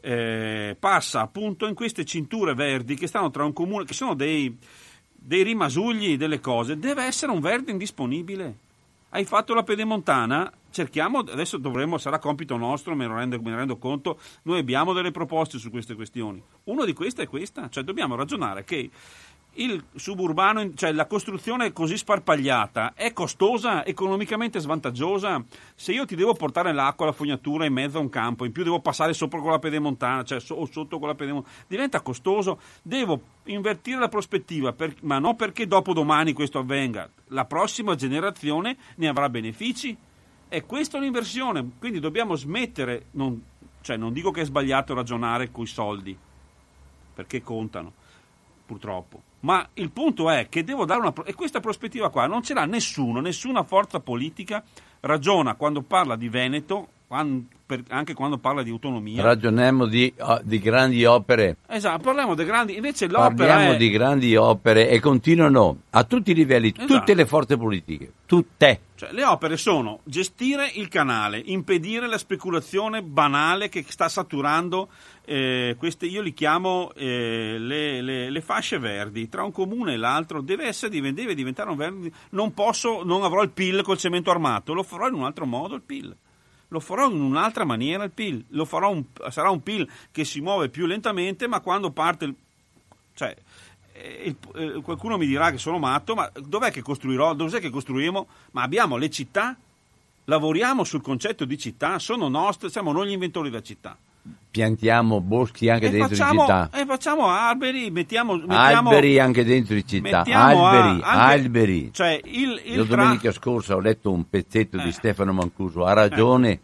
eh, passa appunto in queste cinture verdi che stanno tra un comune, che sono dei, dei rimasugli delle cose, deve essere un verde indisponibile. Hai fatto la Pedemontana, cerchiamo, adesso dovremmo, sarà compito nostro, me ne, rendo, me ne rendo conto, noi abbiamo delle proposte su queste questioni. Una di queste è questa, cioè dobbiamo ragionare che il suburbano, cioè la costruzione così sparpagliata, è costosa, economicamente svantaggiosa. Se io ti devo portare l'acqua, la fognatura in mezzo a un campo, in più devo passare sopra con la pedemontana, cioè o sotto con la pedemontana, diventa costoso. Devo invertire la prospettiva, per, ma non perché dopo domani questo avvenga. La prossima generazione ne avrà benefici. E questa è un'inversione, quindi dobbiamo smettere, non, cioè non dico che è sbagliato ragionare coi soldi, perché contano, purtroppo ma il punto è che devo dare una... e questa prospettiva qua non ce l'ha nessuno, nessuna forza politica ragiona quando parla di Veneto, quando, per, anche quando parla di autonomia. Ragioniamo di, di grandi opere. Esatto, parliamo di grandi... Invece l'opera Parliamo è... di grandi opere e continuano a tutti i livelli, esatto. tutte le forze politiche, tutte. Cioè, le opere sono gestire il canale, impedire la speculazione banale che sta saturando eh, queste, io li chiamo eh, le, le, le, fasce verdi, tra un comune e l'altro deve, essere, deve diventare un verde, non posso, non avrò il PIL col cemento armato, lo farò in un altro modo il PIL lo farò in un'altra maniera il PIL, un, sarà un PIL che si muove più lentamente, ma quando parte il, cioè, eh, il, eh, qualcuno mi dirà che sono matto, ma dov'è che costruirò? Dov'è che costruiremo? Ma abbiamo le città, lavoriamo sul concetto di città, sono nostre, siamo noi gli inventori della città piantiamo boschi anche e dentro facciamo, città. E facciamo alberi, mettiamo, mettiamo alberi anche dentro città. Alberi, a, anche, alberi. Cioè il, il Io domenica tra... scorsa ho letto un pezzetto eh. di Stefano Mancuso, ha ragione, eh.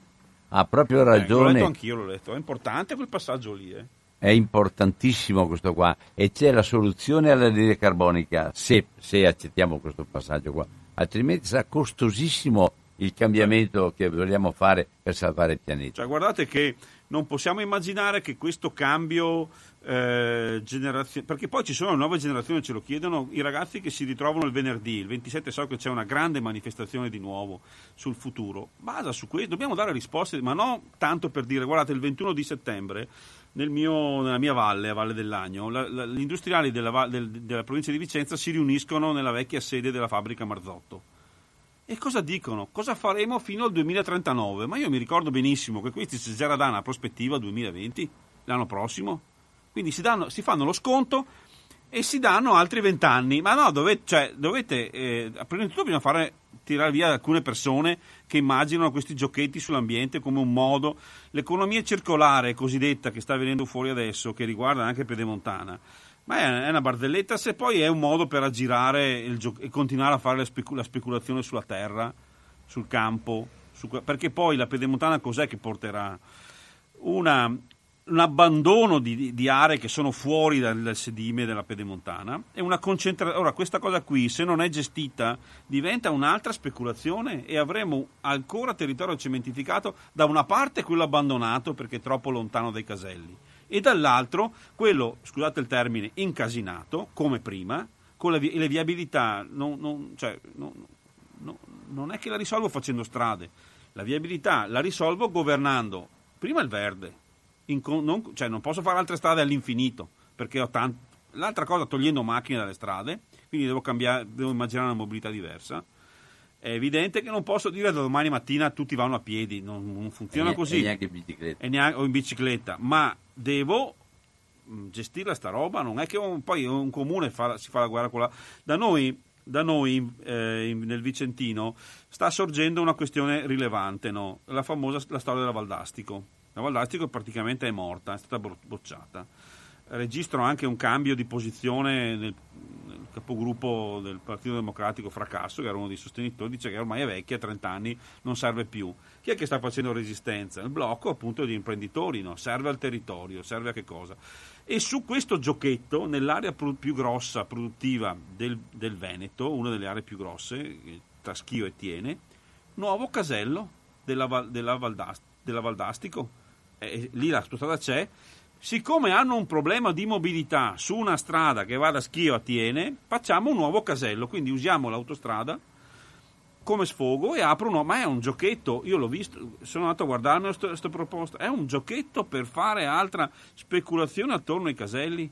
ha proprio ragione. Eh, l'ho letto anch'io, l'ho letto. È importante quel passaggio lì. Eh. È importantissimo questo qua e c'è la soluzione all'anidride carbonica se, se accettiamo questo passaggio qua, altrimenti sarà costosissimo il cambiamento che vogliamo fare per salvare il pianeta. Cioè, guardate che non possiamo immaginare che questo cambio eh, generazionale, perché poi ci sono nuove generazioni, ce lo chiedono, i ragazzi che si ritrovano il venerdì, il 27 so che c'è una grande manifestazione di nuovo sul futuro, basa su questo, dobbiamo dare risposte, ma non tanto per dire, guardate, il 21 di settembre nel mio, nella mia valle, a Valle dell'Agno, la, la, gli industriali della, del, della provincia di Vicenza si riuniscono nella vecchia sede della fabbrica Marzotto. E cosa dicono? Cosa faremo fino al 2039? Ma io mi ricordo benissimo che questi già dà una prospettiva 2020, l'anno prossimo. Quindi si, danno, si fanno lo sconto e si danno altri vent'anni. Ma no, dovete, cioè, dovete eh, prima di tutto bisogna fare tirare via alcune persone che immaginano questi giochetti sull'ambiente come un modo. L'economia circolare cosiddetta che sta venendo fuori adesso, che riguarda anche Pedemontana, ma è una barzelletta se poi è un modo per aggirare gio- e continuare a fare la, specu- la, speculazione sulla terra, sul campo, su, perché poi la Pedemontana cos'è che porterà? Una, un abbandono di, di, aree che sono fuori dal, dal sedime della pedemontana e una concentrazione. Ora, questa cosa qui, se non è gestita, diventa un'altra speculazione e avremo ancora territorio cementificato da una parte quello abbandonato perché è troppo lontano dai caselli e dall'altro quello, scusate il termine, incasinato, come prima, con le, le viabilità. Non, non, cioè, non, non è che la risolvo facendo strade, la viabilità la risolvo governando prima il verde non, cioè non posso fare altre strade all'infinito perché ho tanto. L'altra cosa, togliendo macchine dalle strade, quindi devo, cambiare, devo immaginare una mobilità diversa. È evidente che non posso dire da domani mattina tutti vanno a piedi, non, non funziona e così. E neanche in bicicletta. Neanche, o in bicicletta, ma devo mm, gestire sta roba, non è che un, poi un comune fa, si fa la guerra con la... Da noi, da noi eh, nel Vicentino sta sorgendo una questione rilevante, no? la famosa la storia della Valdastico la Valdastico praticamente è morta, è stata bocciata. Registro anche un cambio di posizione nel, nel capogruppo del Partito Democratico Fracasso, che era uno dei sostenitori, dice che ormai è vecchia, 30 anni, non serve più. Chi è che sta facendo resistenza? Il blocco appunto di imprenditori, no? serve al territorio, serve a che cosa? E su questo giochetto, nell'area più grossa, produttiva del, del Veneto, una delle aree più grosse, tra Schio e Tiene, nuovo casello della, della, Valdast, della Valdastico eh, lì la strada c'è, siccome hanno un problema di mobilità su una strada che va da Schio a Tiene, facciamo un nuovo casello, quindi usiamo l'autostrada come sfogo e apro uno, ma è un giochetto, io l'ho visto, sono andato a guardarmi questa proposta, è un giochetto per fare altra speculazione attorno ai caselli?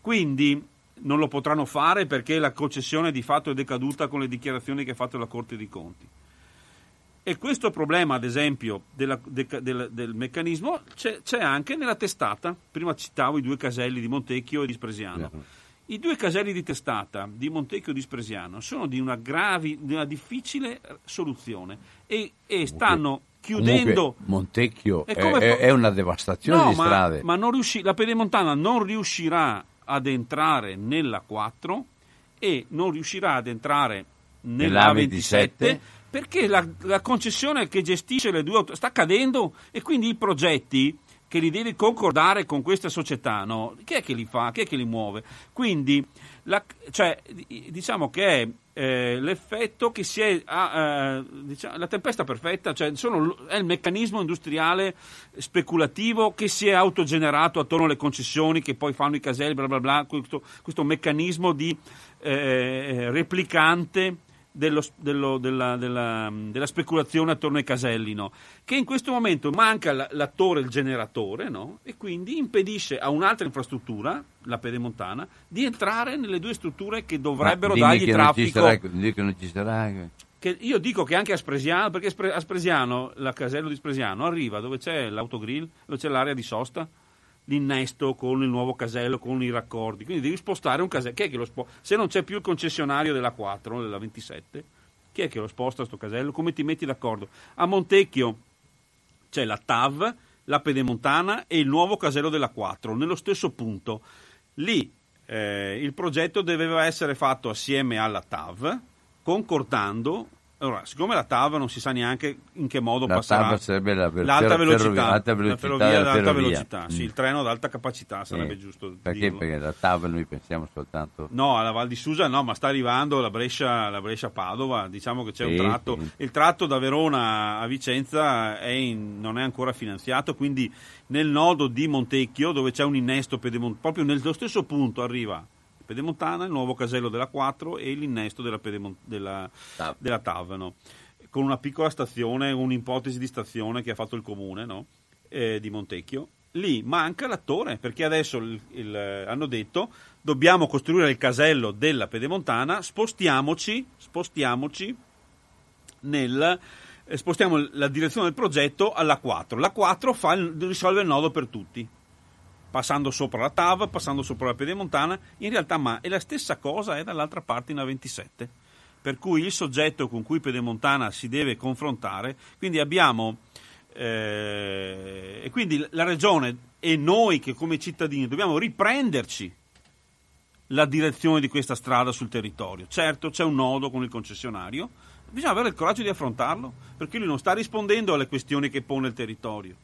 Quindi non lo potranno fare perché la concessione di fatto è decaduta con le dichiarazioni che ha fatto la Corte dei Conti. E questo problema, ad esempio, della, de, del, del, meccanismo c'è, c'è, anche nella testata. Prima citavo i due caselli di Montecchio e di Spresiano. I due caselli di testata di Montecchio e di Spresiano sono di una, gravi, di una difficile soluzione e, e stanno chiudendo. Comunque, Montecchio è, è, è, una devastazione no, di ma, strade. Ma riusci, la Pedemontana non riuscirà ad entrare nella 4 e non riuscirà ad entrare nella 27 perché la, la, concessione che gestisce le due auto sta cadendo e quindi i progetti che li devi concordare con queste società, no? chi è che li fa, chi è che li muove? Quindi la, cioè, diciamo che è eh, l'effetto che si è eh, diciamo, la tempesta perfetta, cioè sono, è il meccanismo industriale speculativo che si è autogenerato attorno alle concessioni che poi fanno i caselli, bla bla bla, questo, questo meccanismo di eh, replicante dello, dello, della, della, della, speculazione attorno ai caselli, no? che in questo momento manca l'attore, il generatore, no? e quindi impedisce a un'altra infrastruttura, la pedemontana, di entrare nelle due strutture che dovrebbero dargli traffico. Sarà, che non ci sarà. Che io dico che anche a Spresiano, perché a Spresiano, la casello di Spresiano arriva dove c'è l'autogrill, dove c'è l'area di sosta, l'innesto con il nuovo casello, con i raccordi. Quindi devi spostare un casello. Chi è che lo sposta? Se non c'è più il concessionario della 4, della 27, chi è che lo sposta questo casello? Come ti metti d'accordo? A Montecchio c'è la TAV, la Pedemontana e il nuovo casello della 4, nello stesso punto. Lì eh, il progetto doveva essere fatto assieme alla TAV, concordando allora, siccome la TAV non si sa neanche in che modo la passerà TAV sarebbe la, l'alta velocità, ferrovia, alta velocità, la ferrovia ad alta velocità, sì, Mm. il treno ad alta capacità sarebbe Sì. giusto Perché? dirlo. Perché la TAV noi pensiamo soltanto... No, alla Val di Susa no, ma sta arrivando la Brescia, la Brescia Padova, diciamo che c'è Sì, un tratto, sì. il tratto da Verona a Vicenza è in- non è ancora finanziato, quindi nel nodo di Montecchio dove c'è un innesto pedemont- proprio nello stesso punto arriva Pedemontana, il nuovo casello della 4 e l'innesto della, Pedemon- della, TAV. della TAV, no? con una piccola stazione, un'ipotesi di stazione che ha fatto il comune no? Eh, di Montecchio. Lì manca l'attore perché adesso il- il- hanno detto dobbiamo costruire il casello della Pedemontana, spostiamoci, spostiamoci nel, eh, spostiamo la direzione del progetto alla 4. La 4 fa risolve il nodo per tutti, passando sopra la TAV, passando sopra la Pedemontana, in realtà ma è la stessa cosa è dall'altra parte in A27. Per cui il soggetto con cui Pedemontana si deve confrontare, quindi abbiamo eh, e quindi la regione e noi che come cittadini dobbiamo riprenderci la direzione di questa strada sul territorio. Certo, c'è un nodo con il concessionario, bisogna avere il coraggio di affrontarlo, perché lui non sta rispondendo alle questioni che pone il territorio.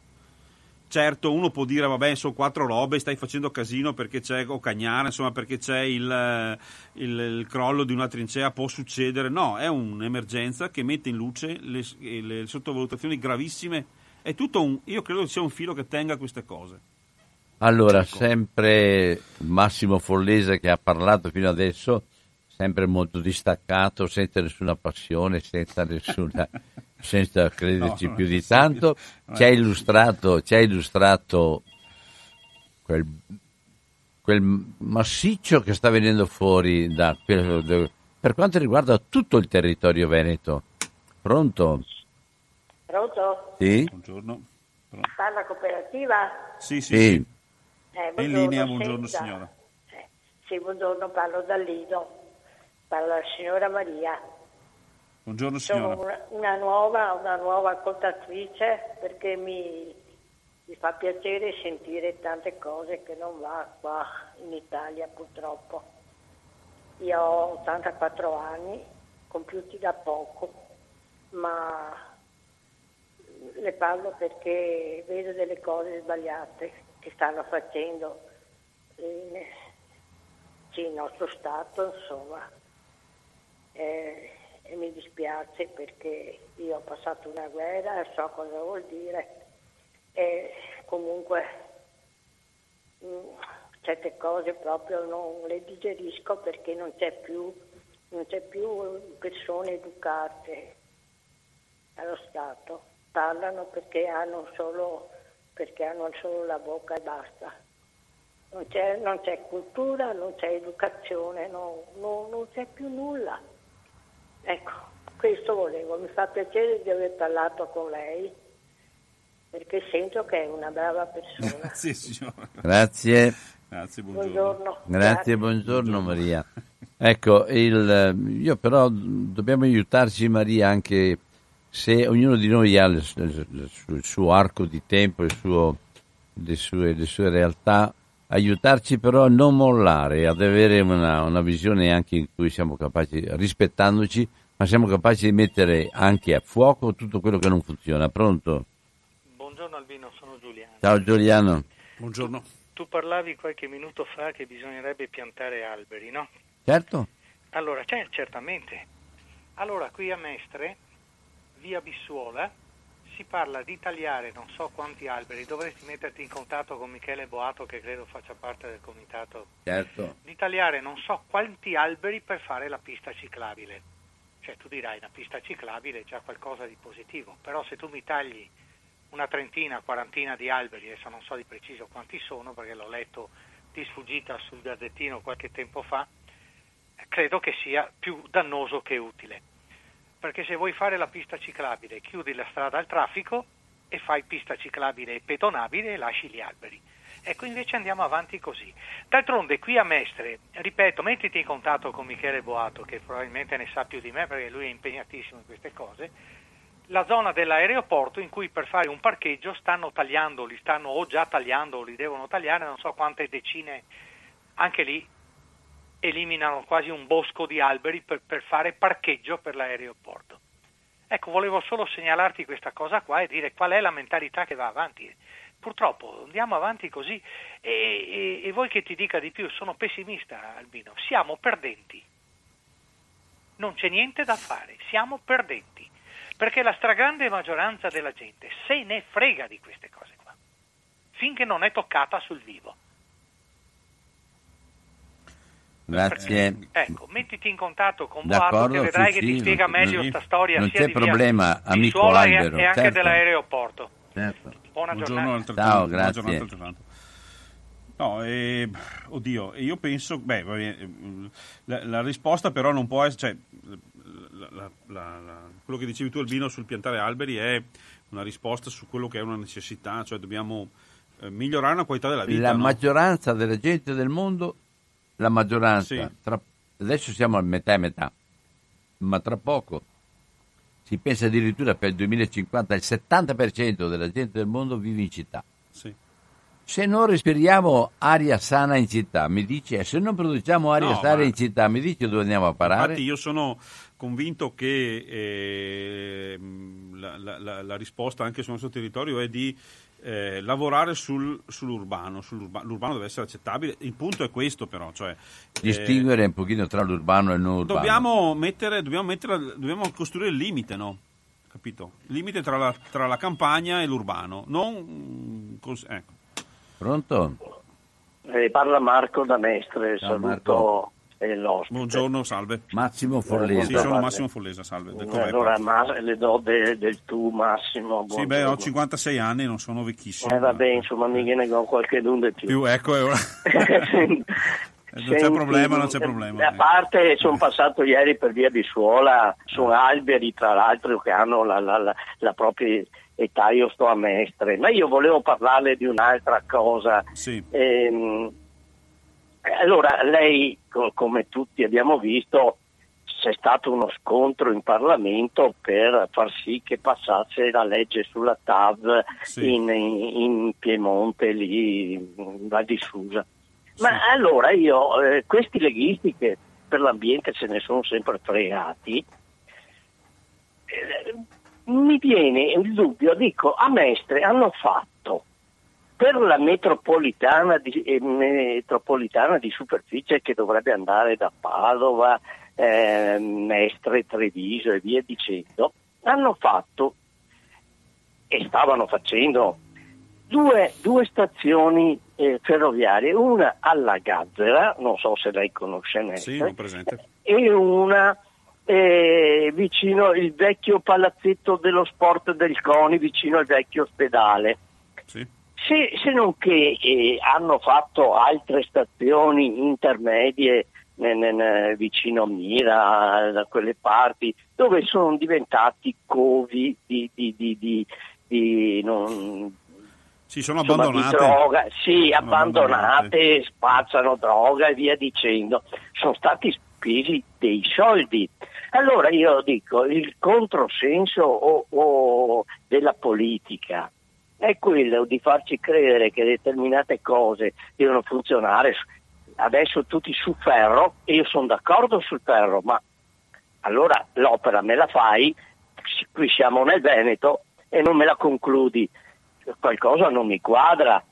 Certo, uno può dire, vabbè, sono quattro robe, stai facendo casino perché c'è, o cagnare, insomma, perché c'è il, eh, il- il crollo di una trincea, può succedere. No, è un'emergenza che mette in luce le, le sottovalutazioni gravissime. È tutto un, io credo che sia un filo che tenga queste cose. Allora, Ecco. sempre Massimo Follese che ha parlato fino adesso, sempre molto distaccato, senza nessuna passione, senza nessuna senza crederci No, più di tanto, ci ha illustrato, ci ha illustrato quel, quel massiccio che sta venendo fuori da per quanto riguarda tutto il territorio veneto. Pronto? Pronto? Sì? Buongiorno. Parla cooperativa? Sì, sì, Sì. sì. Eh, in linea, buongiorno, senta. signora. Eh, sì, buongiorno, parlo da Lido. Parla la signora Maria. Buongiorno Sono signora. una, una nuova, una nuova ascoltatrice perché mi, mi fa piacere sentire tante cose che non va qua in Italia purtroppo. Io ho 84 anni, compiuti da poco, ma le parlo perché vedo delle cose sbagliate che stanno facendo in, sì, il nostro Stato, insomma. Eh, e mi dispiace perché io ho passato una guerra, so cosa vuol dire e comunque mh, certe cose proprio non le digerisco perché non c'è più, non c'è più persone educate allo Stato. Parlano perché hanno solo, perché hanno solo la bocca e basta. Non c'è, non c'è cultura, non c'è educazione, no- no- non c'è più nulla. Ecco, questo volevo. Mi fa piacere di aver parlato con lei perché sento che è una brava persona. Grazie signora. Grazie. Grazie, buongiorno. Buongiorno. Grazie, buongiorno Maria. Ecco, il- io però dobbiamo aiutarci Maria anche se ognuno di noi ha il, il suo arco di tempo, il suo- le, sue, le sue realtà, aiutarci però a non mollare, ad avere una, una visione anche in cui siamo capaci, rispettandoci, ma siamo capaci di mettere anche a fuoco tutto quello che non funziona. Pronto? Buongiorno Albino, sono Giuliano. Ciao Giuliano. Buongiorno. Tu parlavi qualche minuto fa che bisognerebbe piantare alberi, no? Certo? Allora, certamente. Allora, qui a Mestre, via Bissuola, si parla di tagliare non so quanti alberi, dovresti metterti in contatto con Michele Boato che credo faccia parte del comitato, Certo. di tagliare non so quanti alberi per fare la pista ciclabile. Cioè tu dirai una pista ciclabile è già qualcosa di positivo, però se tu mi tagli una trentina, quarantina di alberi, adesso non so di preciso quanti sono perché l'ho letto di sfuggita sul Gazzettino qualche tempo fa, credo che sia più dannoso che utile. Perché se vuoi fare la pista ciclabile, chiudi la strada al traffico e fai pista ciclabile e pedonabile e lasci gli alberi. Ecco, invece andiamo avanti così. D'altronde, qui a Mestre, ripeto, mettiti in contatto con Michele Boato, che probabilmente ne sa più di me perché lui è impegnatissimo in queste cose, la zona dell'aeroporto in cui per fare un parcheggio stanno tagliando, li stanno o già tagliando o li devono tagliare, non so quante decine, anche lì eliminano quasi un bosco di alberi per, per fare parcheggio per l'aeroporto. Ecco, volevo solo segnalarti questa cosa qua e dire qual è la mentalità che va avanti. Purtroppo andiamo avanti così e, e, e vuoi che ti dica di più, sono pessimista Albino, siamo perdenti. Non c'è niente da fare, siamo perdenti, perché la stragrande maggioranza della gente se ne frega di queste cose qua, finché non è toccata sul vivo. Grazie. Ecco, mettiti in contatto con Boato che vedrai sì, che ti spiega meglio questa storia non sia c'è problema, via, amico Albero, e, anche certo. dell'aeroporto. Certo. Buona Buongiorno giornata. Ciao, grazie. No, eh, oddio, io penso, beh, la, la, risposta però non può essere, cioè, la, la, quello che dicevi tu Albino sul piantare alberi è una risposta su quello che è una necessità, cioè dobbiamo eh, migliorare la qualità della vita. La no? maggioranza della gente del mondo, la maggioranza, Sì. tra- adesso siamo a metà e metà, ma tra poco si pensa addirittura per il 2050 il 70% della gente del mondo vive in città. Sì. Se non respiriamo aria sana in città, mi dici, e se non produciamo aria No, sana in città, mi dici dove andiamo a parare? Infatti io sono convinto che eh, la- la- la risposta anche sul nostro territorio è di eh, lavorare sul- sull'urbano, sull'urba- l'urbano deve essere accettabile, il punto è questo però, cioè, eh, Distinguere un pochino tra l'urbano e il non urbano. dobbiamo, mettere, dobbiamo, mettere, dobbiamo costruire il limite, no? Capito? Il limite tra la, tra la campagna e l'urbano, non... mm, cos- ecco. Pronto? Eh, parla Marco da Mestre, Ciao, saluto eh, l'ospite. Buongiorno, salve. Massimo Sì, Forlese. sono. Massimo Follesa, salve. del Eh, Coveco. allora ma- le do de- del tu Massimo. Sì, beh, buongiorno. ho 56 anni, non sono vecchissimo. Eh, vabbè, insomma, mi viene con qualche d'un di più. Più, ecco, è ora. Senti, Non c'è problema, non c'è problema. A parte, sono passato ieri per via di Suola, sono alberi tra l'altro che hanno la, la- la- la propria età, io sto a Mestre, ma io volevo parlarle di un'altra cosa. Sì, Ehm, allora, lei, co- come tutti abbiamo visto, c'è stato uno scontro in Parlamento per far sì che passasse la legge sulla TAV Sì. in, in Piemonte, lì in Val di Susa. Sì. Ma allora io, eh, questi leghisti che per l'ambiente se ne sono sempre fregati, eh, mi viene il dubbio, dico, a Mestre hanno fatto per la metropolitana di, eh, metropolitana di superficie che dovrebbe andare da Padova, eh, Mestre, Treviso e via dicendo, hanno fatto e stavano facendo due, due stazioni eh, ferroviarie, una alla Gazzera, non so se lei conosce Mestre, sì, e una eh, vicino il vecchio palazzetto dello sport del CONI, vicino al vecchio ospedale. Sì. Se, se non che eh, hanno fatto altre stazioni intermedie ne- ne- ne- vicino a Mira, da quelle parti, dove sono diventati covi di, di- di- di- non- Sì, sono insomma, abbandonate. droga, sì, Sono abbandonate, spazzano droga e via dicendo. Sono stati spesi dei soldi. Allora io dico, il controsenso o- o della politica è quello di farci credere che determinate cose devono funzionare adesso tutti su ferro e io sono d'accordo sul ferro, ma allora l'opera me la fai, qui siamo nel Veneto e non me la concludi, qualcosa non mi quadra,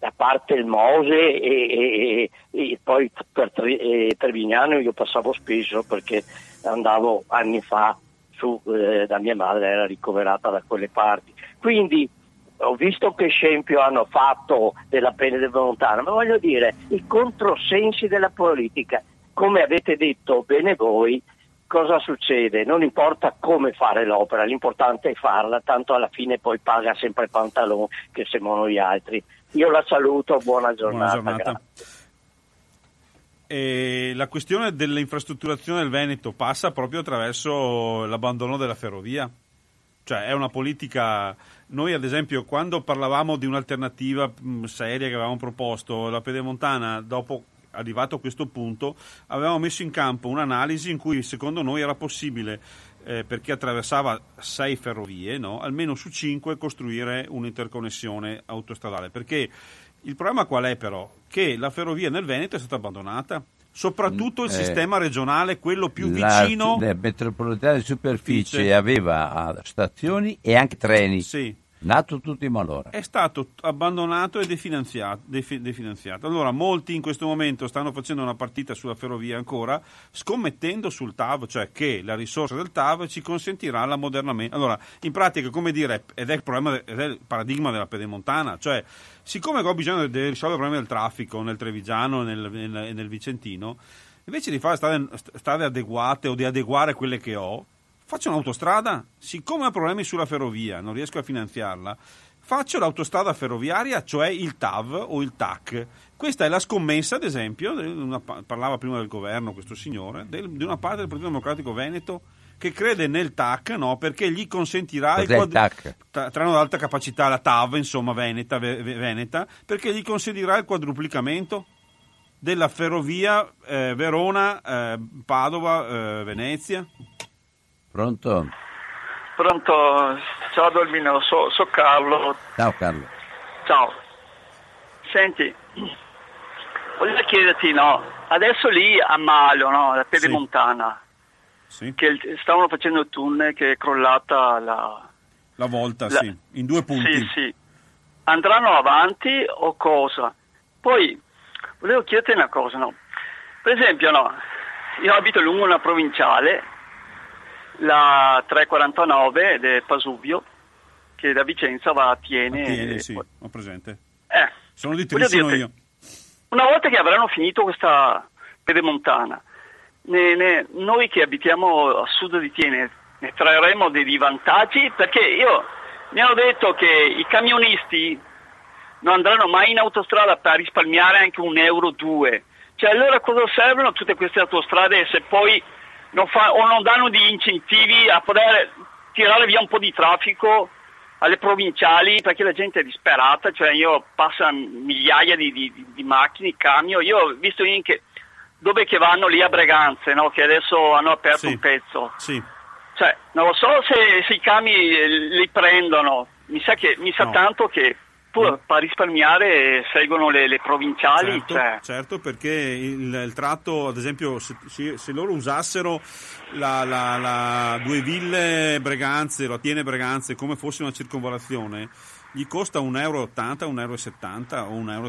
a parte il Mose e, e- e- poi per Tre- Trevignano io passavo spesso perché andavo anni fa su, eh, da mia madre, era ricoverata da quelle parti. Quindi ho visto che scempio hanno fatto della pena del Montana, ma voglio dire, i controsensi della politica, come avete detto bene voi, cosa succede? Non importa come fare l'opera, l'importante è farla, tanto alla fine poi paga sempre il pantalone che siamo noi altri. Io la saluto, buona giornata. Buona giornata. E la questione dell'infrastrutturazione del Veneto passa proprio attraverso l'abbandono della ferrovia. Cioè è una politica, noi ad esempio quando parlavamo di un'alternativa mh, seria che avevamo proposto, la Pedemontana, dopo arrivato a questo punto, avevamo messo in campo un'analisi in cui secondo noi era possibile, eh, perché attraversava sei ferrovie, no? almeno su cinque costruire un'interconnessione autostradale. Perché il problema qual è però? Che la ferrovia nel Veneto è stata abbandonata. Soprattutto il eh, sistema regionale, quello più la, vicino. La metropolitana di superficie aveva stazioni e anche treni. Sì. Nato tutto in malora. È stato abbandonato e definanziato, definanziato. Allora, molti in questo momento stanno facendo una partita sulla ferrovia ancora, scommettendo sul TAV, cioè che la risorsa del TAV ci consentirà l'ammodernamento. Allora, in pratica, come dire, ed è il, problema, ed è il paradigma della pedemontana, cioè, siccome ho bisogno di risolvere il problema del traffico nel Trevigiano e nel, nel, nel Vicentino, invece di fare strade, strade adeguate o di adeguare quelle che ho, faccio un'autostrada, siccome ho problemi sulla ferrovia, non riesco a finanziarla, faccio l'autostrada ferroviaria, cioè il TAV o il TAC. Questa è la scommessa, ad esempio, una, parlava prima del governo questo signore, del, di una parte del Partito Democratico Veneto che crede nel TAC no, perché gli consentirà il, quadru- TAC? treno ad alta capacità, la TAV, insomma, Veneta, Veneta, perché gli consentirà il quadruplicamento della ferrovia eh, Verona, eh, eh, Venezia. Pronto? Pronto, ciao Dolmino, so, so Carlo. Ciao Carlo. Ciao. Senti, voglio chiederti, no, adesso lì a Malo, no, la Pedemontana, sì. che stavano facendo il tunnel che è crollata la... La volta, la, sì, in due punti. Sì, sì. Andranno avanti o cosa? Poi, volevo chiederti una cosa, no? Per esempio, no, io abito lungo una provinciale la 349 del Pasuvio che da Vicenza va a Tiene. A Tiene, sì, poi... ho presente. Eh, sono di sono io. Una volta che avranno finito questa pedemontana, ne, ne, noi che abitiamo a sud di Tiene ne trarremo dei vantaggi perché io mi hanno detto che i camionisti non andranno mai in autostrada per risparmiare anche un euro o due. Cioè allora cosa servono tutte queste autostrade se poi non fa, o non danno degli incentivi a poter tirare via un po' di traffico alle provinciali perché la gente è disperata, cioè io passo migliaia di, di, di macchine, camion, io ho visto che dove che vanno lì a Breganze, no? che adesso hanno aperto sì, un pezzo. Sì. Cioè, non lo so se, se, i camion li prendono, mi sa, che, mi sa no. tanto che per risparmiare seguono le, le provinciali. Certo, cioè. certo perché il, il, tratto, ad esempio, se, se loro usassero la, la, la, Due Ville Breganze, la Tiene Breganze come fosse una circonvolazione, gli costa 1,80 euro, 1,70 euro o 1,60 euro,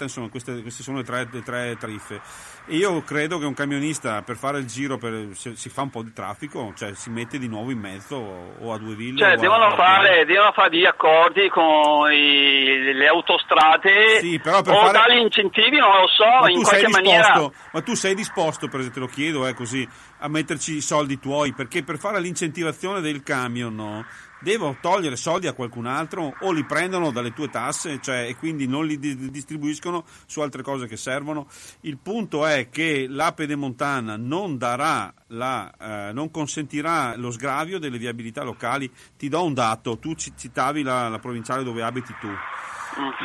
insomma queste, queste sono le tre, le tre, tariffe. E io credo che un camionista per fare il giro, per, se si fa un po' di traffico, cioè si mette di nuovo in mezzo o a due ville. Cioè devono, a, fare, devono, fare, degli accordi con i, le autostrade sì, o fare... dare incentivi, non lo so, in qualche maniera. Ma tu sei disposto, per esempio, te lo chiedo eh, così, a metterci i soldi tuoi, perché per fare l'incentivazione del camion, no? Devo togliere soldi a qualcun altro o li prendono dalle tue tasse cioè, e quindi non li di- distribuiscono su altre cose che servono. Il punto è che la pedemontana non darà la, eh, non consentirà lo sgravio delle viabilità locali. Ti do un dato, tu citavi la, la provinciale dove abiti tu.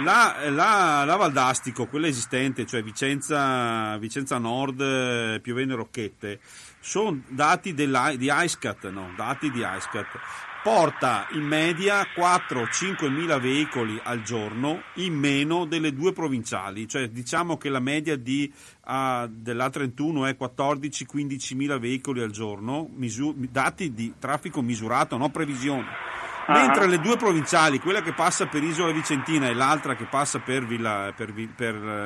La, la, la, Valdastico, quella esistente, cioè Vicenza, Vicenza Nord, Piovene Rocchette, sono dati di ISCAT, no? dati di ISCAT porta in media 4-5 mila veicoli al giorno in meno delle due provinciali, cioè diciamo che la media di, uh, della 31 è 14-15 mila veicoli al giorno, misu- dati di traffico misurato, non previsione. Uh-huh. Mentre le due provinciali, quella che passa per Isola Vicentina e l'altra che passa per, Villa, per, per uh,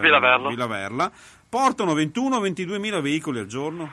Villa Verla, portano 21-22 mila veicoli al giorno.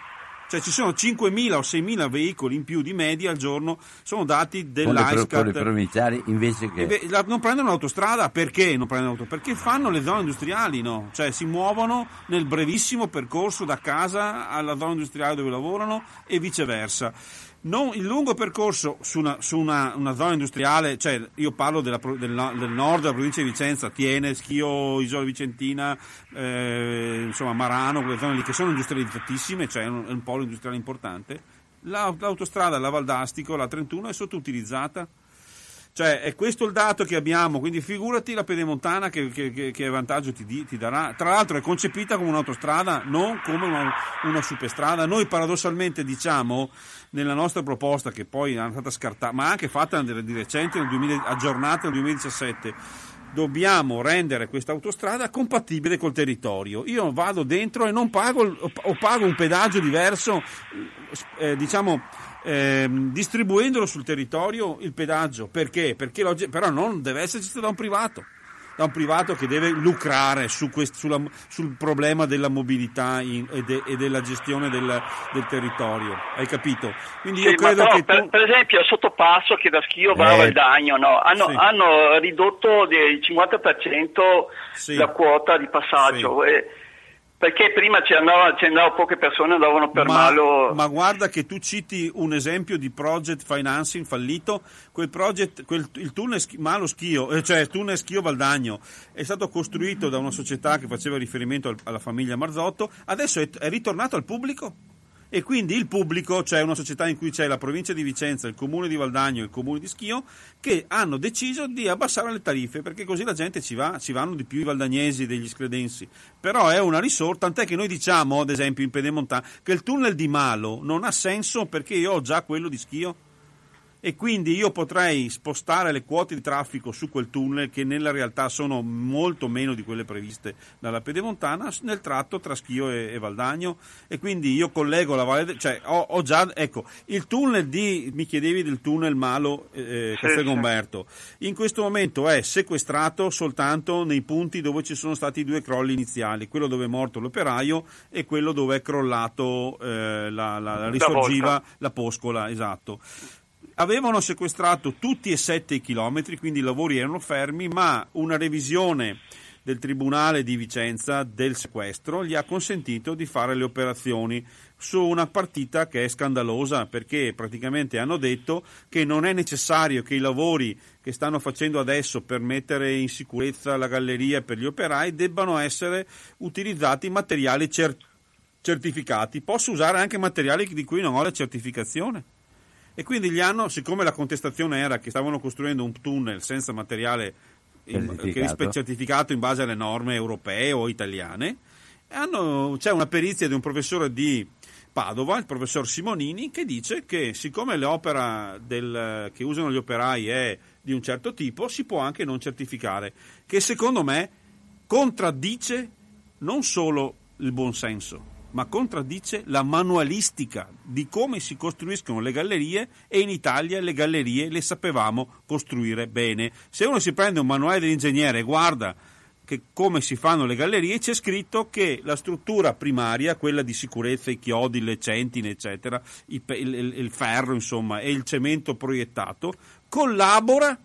Cioè ci sono 5.000 o 6.000 veicoli in più di media al giorno, sono dati dell'ISCAT. Con le provinciali invece che... Beh, la, non prendono l'autostrada, perché non prendono l'autostrada? Perché fanno le zone industriali, no? Cioè si muovono nel brevissimo percorso da casa alla zona industriale dove lavorano e viceversa. Non, il lungo percorso su, una, su una, una, zona industriale, cioè io parlo della, del, del, nord della provincia di Vicenza, Tiene, Schio, Isola Vicentina, eh, insomma Marano, quelle zone lì che sono industrializzatissime, cioè è un, un polo industriale importante. l'autostrada, la Valdastico, la 31 è sottoutilizzata cioè, è questo il dato che abbiamo, quindi figurati la pedemontana che, che, che vantaggio ti, ti, darà. Tra l'altro è concepita come un'autostrada, non come una, una superstrada. Noi paradossalmente diciamo, nella nostra proposta, che poi è stata scartata, ma anche fatta di recente, nel 2000, aggiornata nel 2017, dobbiamo rendere questa autostrada compatibile col territorio. Io vado dentro e non pago o pago un pedaggio diverso, eh, diciamo eh, distribuendolo sul territorio il pedaggio. Perché? Perché però non deve esserci da un privato da un privato che deve lucrare su quest, sulla, sul problema della mobilità in, e, de, e, della gestione del, del, territorio. Hai capito? Quindi sì, io credo però, che per, tu... per, esempio a Sottopasso che da Schio va eh, Dagno no? hanno, sì. hanno, ridotto del 50% sì. la quota di passaggio. Sì. E, perché prima ci andavano poche persone, andavano per ma, malo. Ma guarda che tu citi un esempio di project financing fallito, quel project, quel, il tunnel Malo Schio, eh, cioè il tunnel Schio Valdagno, è stato costruito da una società che faceva riferimento al, alla famiglia Marzotto, adesso è, è ritornato al pubblico e quindi il pubblico, cioè una società in cui c'è la provincia di Vicenza, il comune di Valdagno e il comune di Schio, che hanno deciso di abbassare le tariffe perché così la gente ci va, ci vanno di più i valdagnesi degli scredensi. Però è una risorsa, tant'è che noi diciamo, ad esempio in Pedemontana, che il tunnel di Malo non ha senso perché io ho già quello di Schio e quindi io potrei spostare le quote di traffico su quel tunnel che nella realtà sono molto meno di quelle previste dalla Pedemontana nel tratto tra Schio e, e Valdagno. E quindi io collego la Valle de, cioè ho, ho, già ecco il tunnel di mi chiedevi del tunnel Malo eh, Castelgomberto in questo momento è sequestrato soltanto nei punti dove ci sono stati i due crolli iniziali quello dove è morto l'operaio e quello dove è crollato eh, la, la, la risorgiva la poscola esatto avevano sequestrato tutti e sette i chilometri, quindi i lavori erano fermi, ma una revisione del Tribunale di Vicenza del sequestro gli ha consentito di fare le operazioni su una partita che è scandalosa perché praticamente hanno detto che non è necessario che i lavori che stanno facendo adesso per mettere in sicurezza la galleria per gli operai debbano essere utilizzati materiali cer- certificati. Posso usare anche materiali di cui non ho la certificazione? E quindi gli hanno, siccome la contestazione era che stavano costruendo un tunnel senza materiale è certificato in base alle norme europee o italiane, hanno, c'è una perizia di un professore di Padova, il professor Simonini, che dice che siccome l'opera del, che usano gli operai è di un certo tipo, si può anche non certificare, che secondo me contraddice non solo il buonsenso, ma contraddice la manualistica di come si costruiscono le gallerie e in Italia le gallerie le sapevamo costruire bene. Se uno si prende un manuale dell'ingegnere e guarda come si fanno le gallerie, c'è scritto che la struttura primaria, quella di sicurezza, i chiodi, le centine, eccetera, il, il, il ferro, insomma, e il cemento proiettato, collabora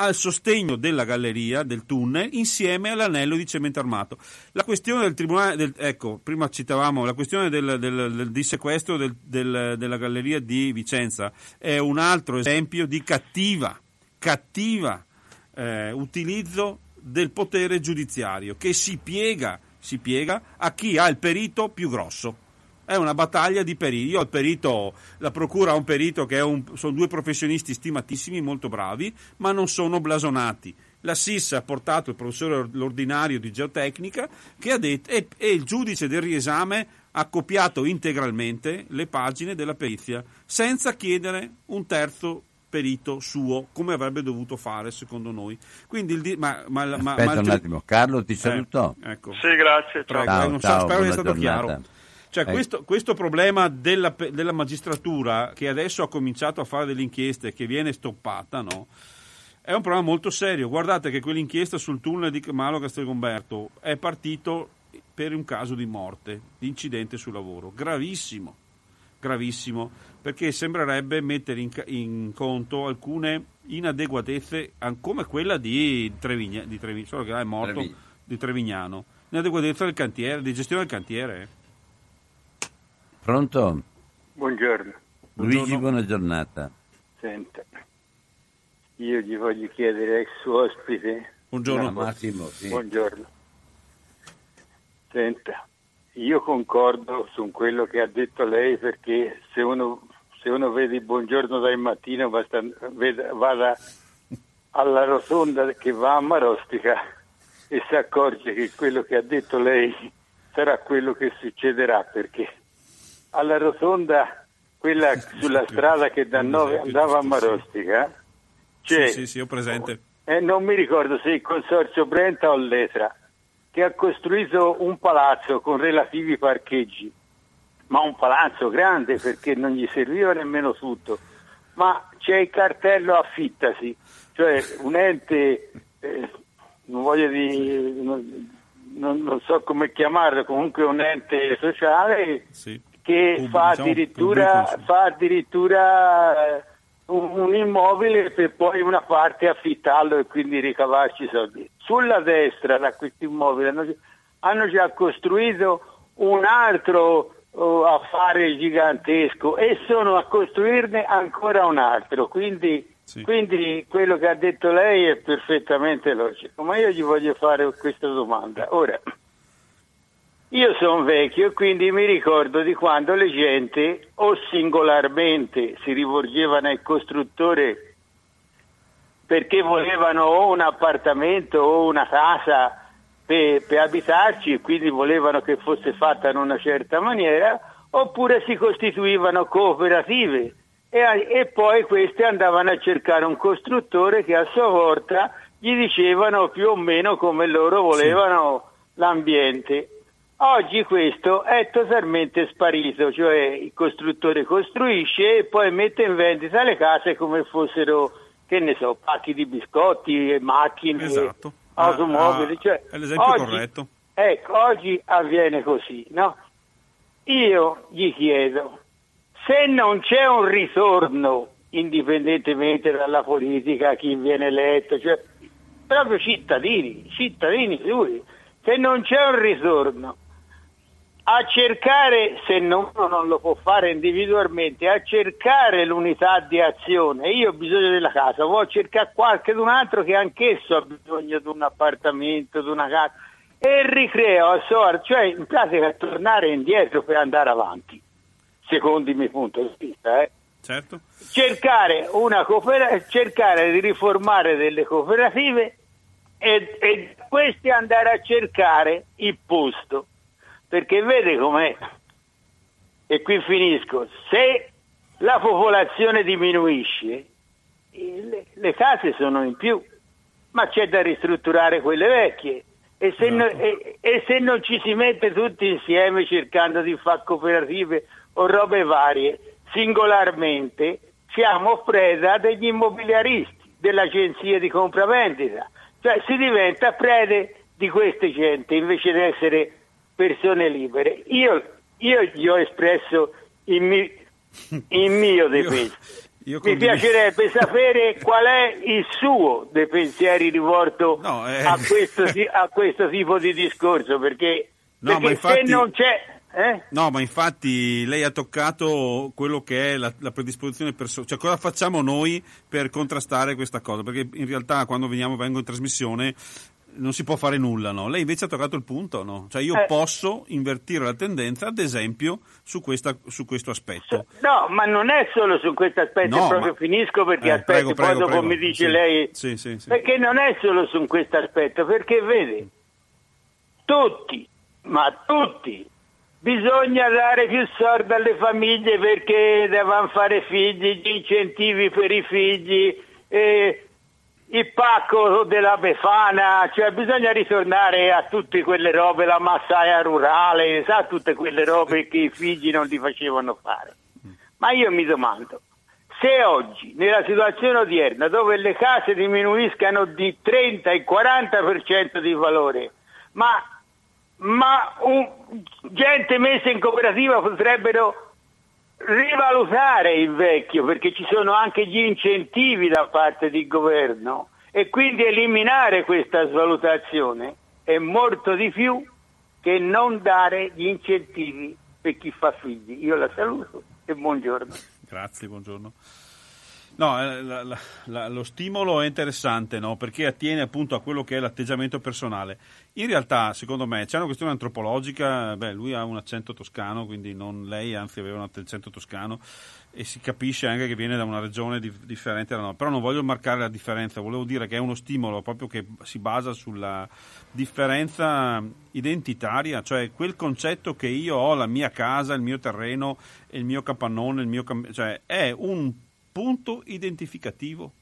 al sostegno della galleria, del tunnel, insieme all'anello di cemento armato. La questione del tribunale, del, ecco, prima citavamo, la questione del, del, del dissequestro della galleria di Vicenza è un altro esempio di cattiva, cattiva eh, utilizzo del potere giudiziario che si piega, si piega a chi ha il perito più grosso è una battaglia di periti. Io ho il perito, la procura ha un perito che un, sono due professionisti stimatissimi, molto bravi, ma non sono blasonati. La SIS ha portato il professore l'ordinario di geotecnica che ha detto, e, e il giudice del riesame ha copiato integralmente le pagine della perizia senza chiedere un terzo perito suo come avrebbe dovuto fare secondo noi quindi il, ma, ma, ma, Aspetta ma, un attimo Carlo ti saluto eh, ecco. sì grazie ciao. Prego, ciao, ciao, spero sia stato giornata. chiaro cioè, eh. questo, questo, problema della, della, magistratura, che adesso ha cominciato a fare delle inchieste, che viene stoppata, no? è un problema molto serio. Guardate che quell'inchiesta sul tunnel di Malo Castelgomberto è partito per un caso di morte, di incidente sul lavoro, gravissimo, gravissimo, perché sembrerebbe mettere in, in conto alcune inadeguatezze, come quella di Trevignano, di Trevignano solo che là è morto, Trevi. di Trevignano, inadeguatezza del cantiere, di gestione del cantiere. Pronto? Buongiorno. Luigi, buona giornata. Senta, io gli voglio chiedere ex suo ospite. Buongiorno no, Massimo. Sì. Buongiorno. Senta, io concordo su quello che ha detto lei perché se uno, se uno vede il buongiorno dal mattino basta, veda, vada alla rotonda che va a Marostica e si accorge che quello che ha detto lei sarà quello che succederà perché alla rotonda, quella sulla strada che da Nove andava a Marostica, c'è, sì, sì, sì, ho presente. eh, non mi ricordo se il consorzio Brenta o Letra, che ha costruito un palazzo con relativi parcheggi, ma un palazzo grande perché non gli serviva nemmeno tutto, ma c'è il cartello affittasi, cioè un ente, eh, non voglio dire, non, non, non, so come chiamarlo, comunque un ente sociale sì. Che Pub- fa, diciamo, addirittura, pubblico, fa addirittura un, un, immobile per poi una parte affittarlo e quindi ricavarci soldi. Sulla destra da questo immobile hanno, hanno già costruito un altro uh, affare gigantesco e sono a costruirne ancora un altro, quindi, sì. quindi quello che ha detto lei è perfettamente logico. Ma io gli voglio fare questa domanda. Ora, io sono vecchio e quindi mi ricordo di quando le gente o singolarmente si rivolgevano al costruttore perché volevano o un appartamento o una casa per, per abitarci e quindi volevano che fosse fatta in una certa maniera, oppure si costituivano cooperative e, e, poi queste andavano a cercare un costruttore che a sua volta gli dicevano più o meno come loro volevano sì. l'ambiente. Oggi questo è totalmente sparito, cioè il costruttore costruisce e poi mette in vendita le case come fossero, che ne so, pacchi di biscotti, macchine, esatto. automobili. Ah, ah, cioè, è l'esempio oggi, corretto. Ecco, oggi avviene così, no? Io gli chiedo, se non c'è un ritorno, indipendentemente dalla politica, chi viene eletto, cioè proprio cittadini, cittadini sui, se non c'è un ritorno a cercare, se non, non lo può fare individualmente, a cercare l'unità di azione. Io ho bisogno della casa, vuoi cercare qualche un altro che anch'esso ha bisogno di un appartamento, di una casa, e ricreo a sorte, cioè in pratica tornare indietro per andare avanti, secondo il mio punto di vista. Eh. Certo. Cercare, cooper- cercare, di riformare delle cooperative e, e questi andare a cercare il posto perché vede com'è, e qui finisco, se la popolazione diminuisce, le, le case sono in più, ma c'è da ristrutturare quelle vecchie. E se, no, esatto. e, e se, non ci si mette tutti insieme cercando di fare cooperative o robe varie, singolarmente, siamo preda degli immobiliaristi, dell'agenzia di compravendita. Cioè si diventa prede di queste gente invece di essere persone libere. Io, io gli ho espresso il, mi, il mio dei pensieri. Mi piacerebbe sapere qual è il suo dei pensieri rivolto no, eh... a, questo, a, questo, tipo di discorso, perché, no, perché infatti... se non c'è... Eh? No, ma infatti lei ha toccato quello che è la, la predisposizione personale, cioè cosa facciamo noi per contrastare questa cosa, perché in realtà quando veniamo, vengo in trasmissione non si può fare nulla, no? Lei invece ha toccato il punto, no? Cioè io eh. posso invertire la tendenza, ad esempio, su, questa, su, questo aspetto. No, ma non è solo su questo aspetto, no, proprio ma... finisco perché eh, aspetti, poi dopo prego. mi dice sì. lei... Sì, sì, perché non è solo su questo aspetto, perché vede, tutti, ma tutti, bisogna dare più soldi alle famiglie perché devono fare figli, gli incentivi per i figli... Eh, il pacco della Befana, cioè bisogna ritornare a tutte quelle robe, la massaia rurale, sa tutte quelle robe che i figli non li facevano fare. Ma io mi domando, se oggi, nella situazione odierna, dove le case diminuiscano di 30 e 40% di valore, ma, ma un, gente messa in cooperativa potrebbero rivalutare il vecchio perché ci sono anche gli incentivi da parte del governo e quindi eliminare questa svalutazione è molto di più che non dare gli incentivi per chi fa figli. Io la saluto e buongiorno. Grazie, buongiorno. No, eh, la, la, la, lo stimolo è interessante no? perché attiene appunto a quello che è l'atteggiamento personale. In realtà, secondo me, c'è una questione antropologica. Beh, lui ha un accento toscano, quindi non lei, anzi, aveva un accento toscano e si capisce anche che viene da una regione di, differente dalla nostra. Però non voglio marcare la differenza, volevo dire che è uno stimolo proprio che si basa sulla differenza identitaria, cioè quel concetto che io ho la mia casa, il mio terreno, il mio capannone, il mio cioè è un punto identificativo.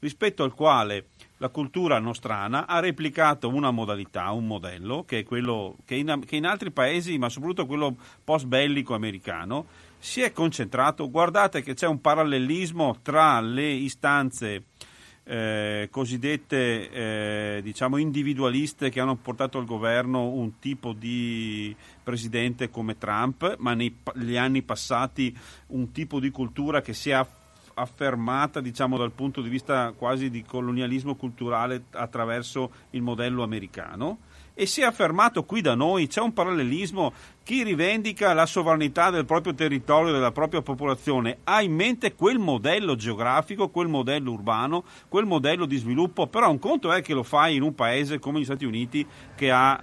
rispetto al quale la cultura nostrana ha replicato una modalità, un modello, che è quello che in, che in altri paesi, ma soprattutto quello post-bellico americano, si è concentrato. Guardate che c'è un parallelismo tra le istanze eh, cosiddette eh, diciamo individualiste che hanno portato al governo un tipo di presidente come Trump, ma negli anni passati un tipo di cultura che si è affermata diciamo, dal punto di vista quasi di colonialismo culturale attraverso il modello americano. E si è affermato qui da noi, c'è un parallelismo, chi rivendica la sovranità del proprio territorio, della propria popolazione, ha in mente quel modello geografico, quel modello urbano, quel modello di sviluppo, però un conto è che lo fai in un paese come gli Stati Uniti che ha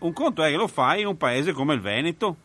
un conto è che lo fai in un paese come il Veneto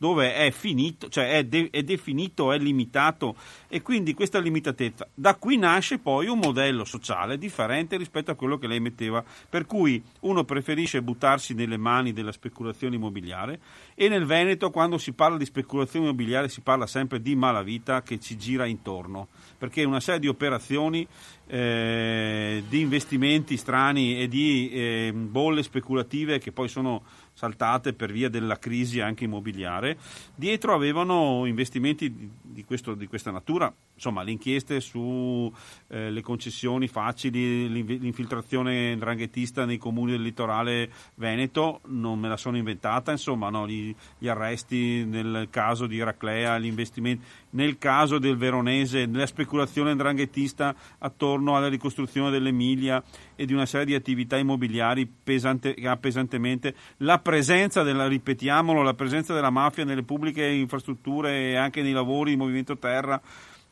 dove è finito, cioè è, de- è, definito, è limitato e quindi questa limitatezza. Da qui nasce poi un modello sociale differente rispetto a quello che lei metteva, per cui uno preferisce buttarsi nelle mani della speculazione immobiliare e nel Veneto quando si parla di speculazione immobiliare si parla sempre di malavita che ci gira intorno, perché una serie di operazioni eh, di investimenti strani e di eh, bolle speculative che poi sono saltate per via della crisi anche immobiliare, dietro avevano investimenti di, questo, di questa natura, insomma le inchieste sulle eh, concessioni facili, l'infiltrazione dranghetista nei comuni del litorale veneto, non me la sono inventata, insomma no, gli, gli, arresti nel caso di Eraclea, gli investimenti, nel caso del veronese, la speculazione dranghetista attorno alla ricostruzione dell'Emilia e di una serie di attività immobiliari pesante, pesantemente la presenza della, ripetiamolo, la presenza della mafia nelle pubbliche infrastrutture e anche nei lavori di movimento terra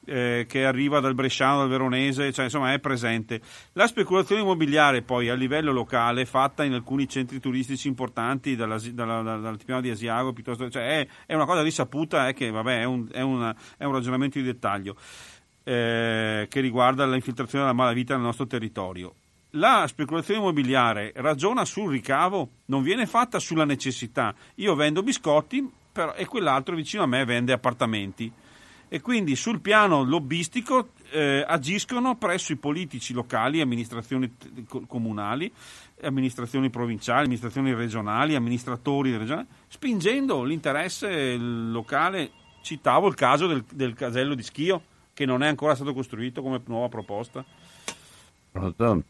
eh, che arriva dal Bresciano, dal Veronese, cioè insomma è presente. La speculazione immobiliare poi a livello locale, fatta in alcuni centri turistici importanti, dalla, dalla, dall'altipiano di Asiago, piuttosto, cioè è, è, una cosa risaputa, è che vabbè, è un, è una, è un ragionamento di dettaglio eh, che riguarda l'infiltrazione della malavita nel nostro territorio la speculazione immobiliare ragiona sul ricavo, non viene fatta sulla necessità. Io vendo biscotti però, e quell'altro vicino a me vende appartamenti. E quindi sul piano lobbistico eh, agiscono presso i politici locali, amministrazioni comunali, amministrazioni provinciali, amministrazioni regionali, amministratori regionali, spingendo l'interesse locale. Citavo il caso del, del casello di Schio, che non è ancora stato costruito come nuova proposta. Pronto?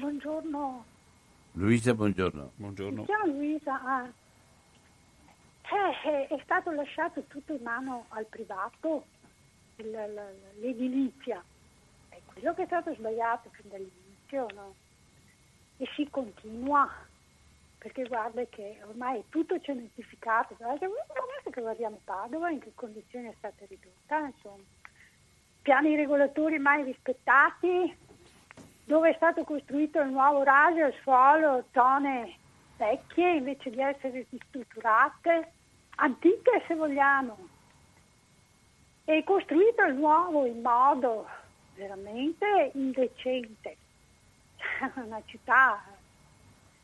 Buongiorno. Luisa, buongiorno. Buongiorno. Ciao Luisa. Ah. Eh, è stato lasciato tutto in mano al privato, l'edilizia. È quello che è stato sbagliato fin dall'inizio, no? E si continua, perché guarda che ormai è tutto cementificato. Guarda che guardiamo Padova, in che condizioni è stata ridotta, insomma. Piani regolatori mai rispettati, dove è stato costruito il nuovo raggio al suolo, zone vecchie invece di essere ristrutturate, antiche se vogliamo, e costruito il nuovo in modo veramente indecente. Una città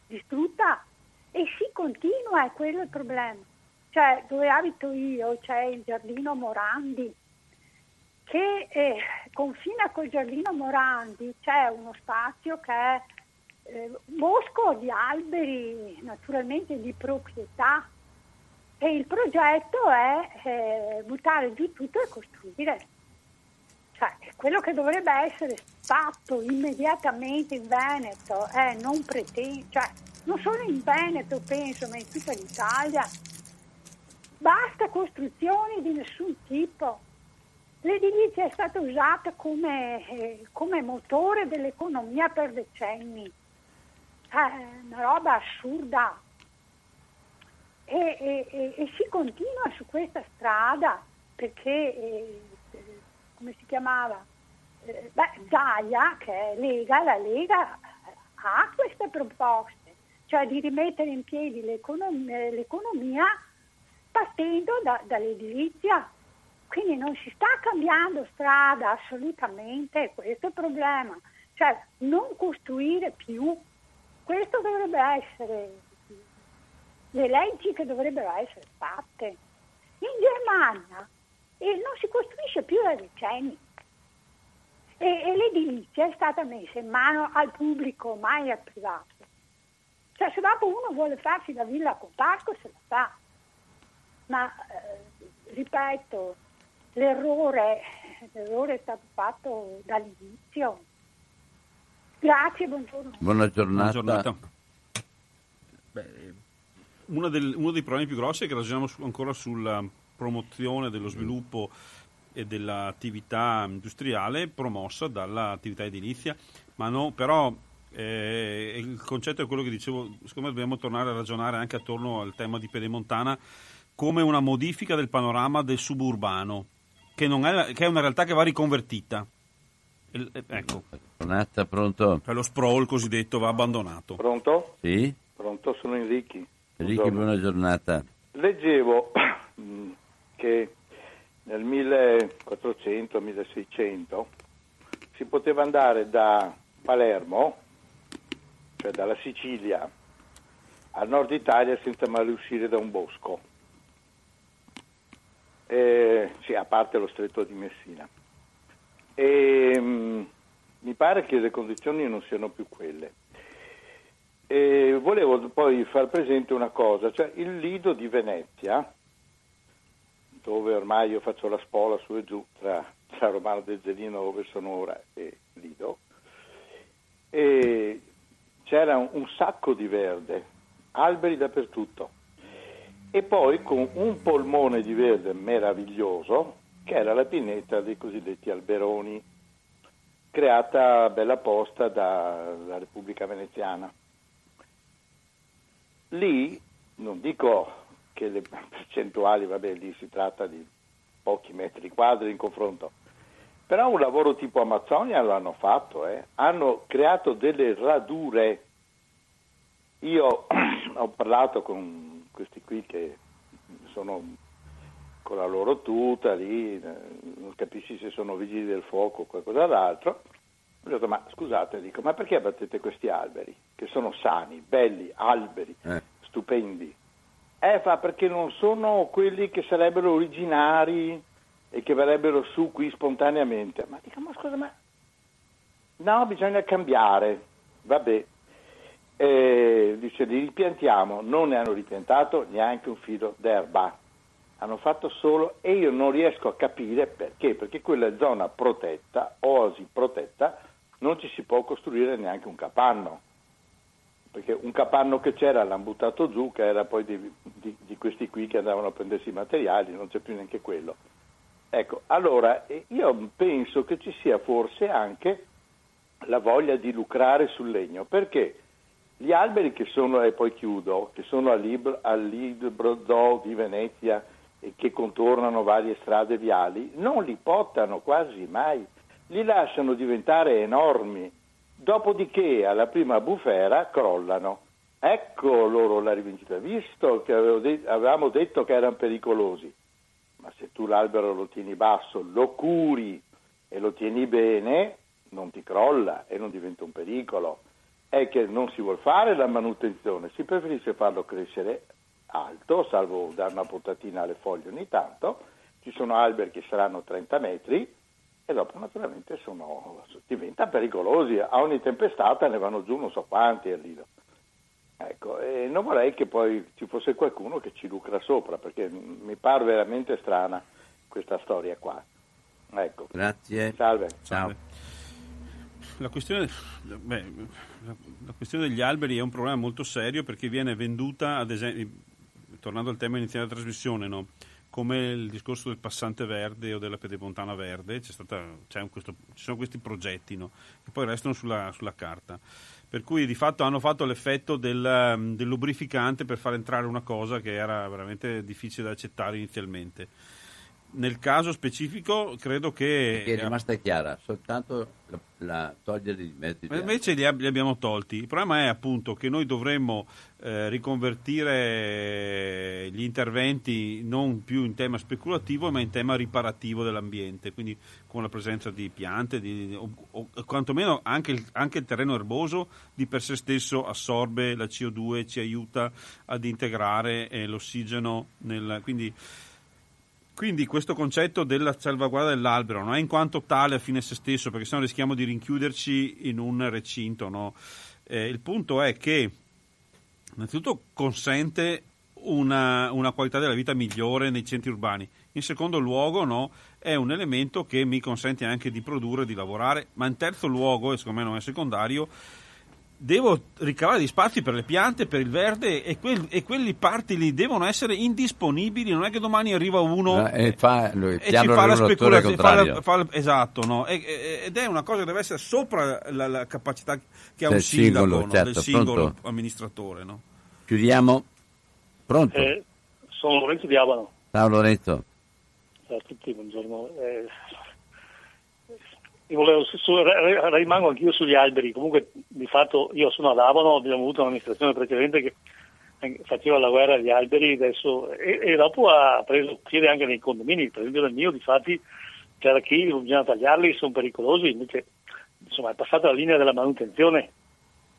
distrutta e si continua, è quello il problema. Cioè, dove abito io c'è il giardino Morandi, che eh, confina col Giardino Morandi, c'è uno spazio che è eh, bosco di alberi naturalmente di proprietà. E il progetto è eh, buttare giù tutto e costruire. Cioè, quello che dovrebbe essere fatto immediatamente in Veneto è non pretendere, cioè, non solo in Veneto penso, ma in tutta l'Italia, basta costruzioni di nessun tipo L'edilizia è stata usata come, eh, come motore dell'economia per decenni, eh, una roba assurda. E, e, e, e, si continua su questa strada perché, eh, come si chiamava? Eh, beh, Zaia, che è Lega, la Lega ha queste proposte, cioè di rimettere in piedi l'economia, l'economia partendo da, dall'edilizia quindi non si sta cambiando strada assolutamente, questo è il problema. Cioè non costruire più, questo dovrebbe essere le leggi che dovrebbero essere fatte. In Germania eh, non si costruisce più da decenni. E, e l'edilizia è stata messa in mano al pubblico, mai al privato. Cioè se dopo uno vuole farsi la villa con parco se la fa, ma eh, ripeto, l'errore, l'errore è stato fatto dall'inizio. Grazie, buongiorno. Buona giornata. Buona giornata. Beh, del, uno dei problemi più grossi è che ragioniamo su, ancora sulla promozione dello sviluppo e dell'attività industriale promossa dall'attività edilizia, ma no, però eh, il concetto è quello che dicevo, secondo me dobbiamo tornare a ragionare anche attorno al tema di Pedemontana come una modifica del panorama del suburbano, che, è, che è una realtà che va riconvertita. Il, ecco. Donata, pronto? Lo sprawl cosiddetto va abbandonato. Pronto? Sì. Pronto, sono Enrichi. Enrichi, buona giornata. Leggevo che nel 1400-1600 si poteva andare da Palermo, cioè dalla Sicilia, al nord Italia senza mai uscire da un bosco, eh, sì, a parte lo stretto di Messina. E, mh, mm, mi pare che le condizioni non siano più quelle. E volevo poi far presente una cosa, cioè il Lido di Venezia, dove ormai io faccio la spola su e giù tra, tra Romano del Zelino dove sono ora e Lido, e c'era un, un sacco di verde, alberi dappertutto, e poi con un polmone di verde meraviglioso che era la pineta dei cosiddetti alberoni, creata bella posta dalla Repubblica Veneziana. Lì, non dico che le percentuali, vabbè, lì si tratta di pochi metri quadri in confronto, però un lavoro tipo Amazzonia lo hanno fatto, eh. hanno creato delle radure. Io ho parlato con questi qui che sono con la loro tuta lì, eh, non capisci se sono vigili del fuoco o qualcos'altro. Ho detto, ma scusate, dico, ma perché abbattete questi alberi? Che sono sani, belli, alberi, eh. stupendi. Eh, fa perché non sono quelli che sarebbero originari e che verrebbero su qui spontaneamente. Ma dico, ma scusa, ma... No, bisogna cambiare. Vabbè. Eh, dice, li ripiantiamo. Non ne hanno ripiantato neanche un filo d'erba. Hanno fatto solo, e io non riesco a capire perché, perché quella zona protetta, oasi protetta, non ci si può costruire neanche un capanno perché un capanno che c'era l'hanno buttato giù, che era poi di, di, di, questi qui che andavano a prendersi i materiali, non c'è più neanche quello. Ecco, allora io penso che ci sia forse anche la voglia di lucrare sul legno, perché gli alberi che sono, e poi chiudo, che sono al libro, zoo di Venezia e che contornano varie strade viali, non li potano quasi mai, li lasciano diventare enormi Dopodiché alla prima bufera crollano. Ecco loro la rivincita, visto che avevamo detto che erano pericolosi. Ma se tu l'albero lo tieni basso, lo curi e lo tieni bene, non ti crolla e non diventa un pericolo. È che non si vuole fare la manutenzione, si preferisce farlo crescere alto, salvo dare una potatina alle foglie ogni tanto. Ci sono alberi che saranno 30 metri, e dopo naturalmente sono, diventano pericolosi. A ogni tempestata ne vanno giù non so quanti al Lido. Ecco, e non vorrei che poi ci fosse qualcuno che ci lucra sopra, perché mi pare veramente strana questa storia qua. Ecco. Grazie. Salve. Ciao. La questione, beh, la questione, degli alberi è un problema molto serio perché viene venduta, ad esempio, tornando al tema iniziale della trasmissione, no? come il discorso del passante verde o della pedemontana verde, stata, questo, ci sono questi progetti no? che poi restano sulla, sulla, carta. Per cui di fatto hanno fatto l'effetto del, del lubrificante per far entrare una cosa che era veramente difficile da accettare inizialmente. Nel caso specifico credo che... Perché è rimasta chiara, soltanto la, la togliere i mezzi. Ma invece li, ab- li, abbiamo tolti. Il problema è appunto che noi dovremmo eh, riconvertire gli interventi non più in tema speculativo ma in tema riparativo dell'ambiente, quindi con la presenza di piante, di, o, o, quantomeno anche il, anche il, terreno erboso di per sé stesso assorbe la CO2, ci aiuta ad integrare eh, l'ossigeno. Nel, quindi quindi questo concetto della salvaguardia dell'albero non è in quanto tale a fine se stesso, perché sennò rischiamo di rinchiuderci in un recinto. No? Eh, il punto è che innanzitutto consente una, una, qualità della vita migliore nei centri urbani. In secondo luogo no, è un elemento che mi consente anche di produrre, di lavorare, ma in terzo luogo, e secondo me non è secondario, devo ricavare gli spazi per le piante, per il verde e, quel, e quelli parti lì devono essere indisponibili, non è che domani arriva uno e, fa, lui, e ci fa la speculazione, fa la, fa la, esatto, no? e, ed è una cosa che deve essere sopra la, la capacità che ha del un sindaco, singolo, no? certo, del singolo pronto. amministratore. No? Chiudiamo. Pronto? Eh, sono Lorenzo di Abano. Ciao Lorenzo. Ciao a tutti, buongiorno. Eh, volevo, su, rimango anch'io sugli alberi, comunque di fatto io sono ad Avano, abbiamo avuto un'amministrazione precedente che faceva la guerra agli alberi adesso, e, e, dopo ha preso piede anche nei condomini, per esempio nel mio di fatti c'era chi bisogna tagliarli, sono pericolosi, invece insomma è passata la linea della manutenzione,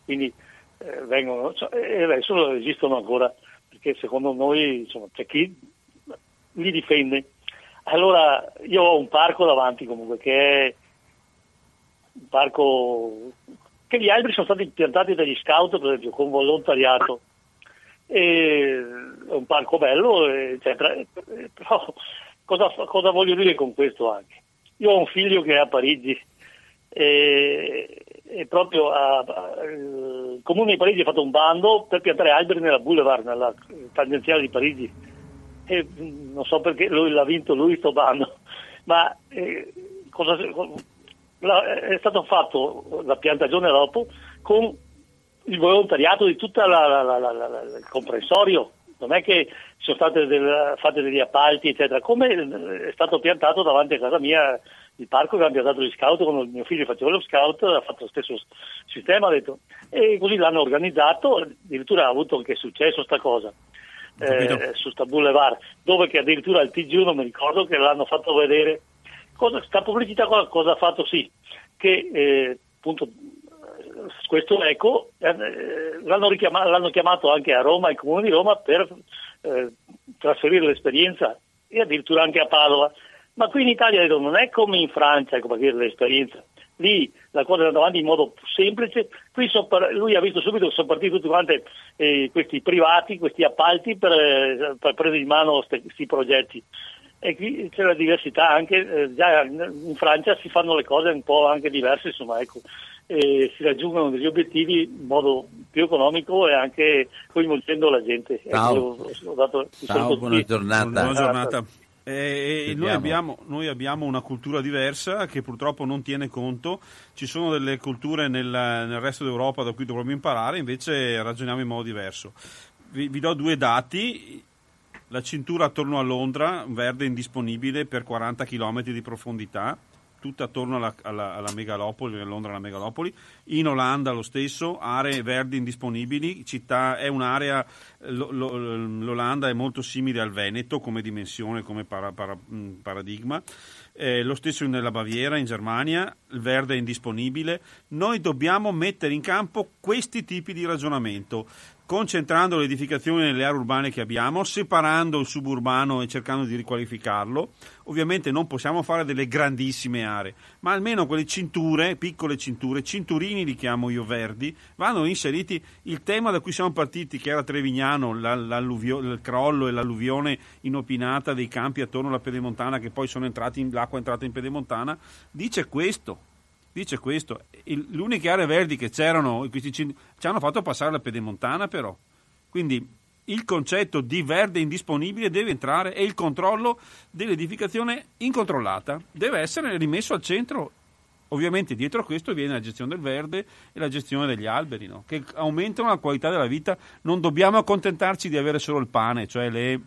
quindi eh, vengono, cioè, e adesso esistono ancora, perché secondo noi insomma, c'è chi li difende. Allora io ho un parco davanti comunque che è un parco che gli alberi sono stati piantati dagli scout, per esempio, con volontariato. E, è un parco bello, eccetera. Però cosa, cosa, voglio dire con questo anche? Io ho un figlio che è a Parigi e, e proprio a, a, il comune di Parigi ha fatto un bando per piantare alberi nella boulevard, nella tangenziale di Parigi. E non so perché lui l'ha vinto lui sto bando, ma eh, cosa, è stato fatto la piantagione dopo con il volontariato di tutto il comprensorio, non è che sono state del, fatte degli appalti, eccetera, come è stato piantato davanti a casa mia il parco che hanno piantato gli scout, quando mio figlio faceva lo scout ha fatto lo stesso sistema, detto, e così l'hanno organizzato, addirittura ha avuto anche successo sta cosa. Eh, su sta boulevard, dove che addirittura il TG1 mi ricordo che l'hanno fatto vedere Cosa, sta pubblicità cosa, cosa, ha fatto? Sì, che eh, appunto questo eco eh, l'hanno, l'hanno, chiamato anche a Roma, il comune di Roma, per eh, trasferire l'esperienza e addirittura anche a Padova. Ma qui in Italia non è come in Francia, come dire, l'esperienza. Lì la cosa è andata avanti in modo semplice, qui par- lui ha visto subito che sono partiti tutti quanti eh, questi privati, questi appalti per, eh, per prendere in mano questi progetti e qui c'è la diversità anche, eh, già in Francia si fanno le cose un po' anche diverse, insomma, ecco, e si raggiungono degli obiettivi in modo più economico e anche coinvolgendo la gente. Ciao, ecco, dato, Ciao buona giornata. Buona giornata. Eh, noi, abbiamo, noi, abbiamo, una cultura diversa che purtroppo non tiene conto, ci sono delle culture nel, nel resto d'Europa da cui dovremmo imparare, invece ragioniamo in modo diverso. Vi, vi do due dati, la cintura attorno a Londra, verde indisponibile per 40 km di profondità, tutta attorno alla, alla, alla megalopoli, Londra una megalopoli. In Olanda lo stesso, aree verdi indisponibili, città, è un'area, lo, lo, l'Olanda è molto simile al Veneto come dimensione, come para, para, paradigma. Eh, lo stesso nella Baviera, in Germania, il verde è indisponibile. Noi dobbiamo mettere in campo questi tipi di ragionamento concentrando le edificazioni nelle aree urbane che abbiamo, separando il suburbano e cercando di riqualificarlo. Ovviamente non possiamo fare delle grandissime aree, ma almeno quelle cinture, piccole cinture, cinturini li chiamo io verdi, vanno inseriti il tema da cui siamo partiti, che era Trevignano, il crollo e l'alluvione inopinata dei campi attorno alla pedemontana, che poi sono entrati in, l'acqua è entrata in pedemontana, dice questo dice questo. Il, le uniche aree verdi che c'erano, questi, ci hanno fatto passare la pedemontana però. Quindi il concetto di verde indisponibile deve entrare e il controllo dell'edificazione incontrollata deve essere rimesso al centro. Ovviamente dietro a questo viene la gestione del verde e la gestione degli alberi, no? che aumentano la qualità della vita. Non dobbiamo accontentarci di avere solo il pane, cioè le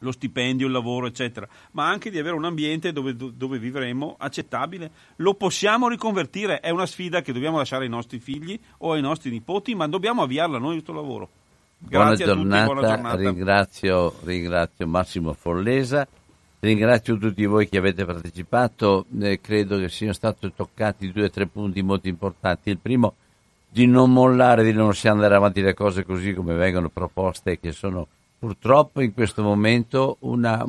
lo stipendio, il lavoro, eccetera, ma anche di avere un ambiente dove, dove, vivremo accettabile. Lo possiamo riconvertire, è una sfida che dobbiamo lasciare ai nostri figli o ai nostri nipoti, ma dobbiamo avviarla noi questo lavoro. Grazie buona giornata, tutti, buona giornata. Ringrazio, ringrazio, Massimo Follesa, ringrazio tutti voi che avete partecipato, eh, credo che siano stati toccati due o tre punti molto importanti. Il primo, di non mollare, di non lasciare andare avanti le cose così come vengono proposte, che sono purtroppo in questo momento una,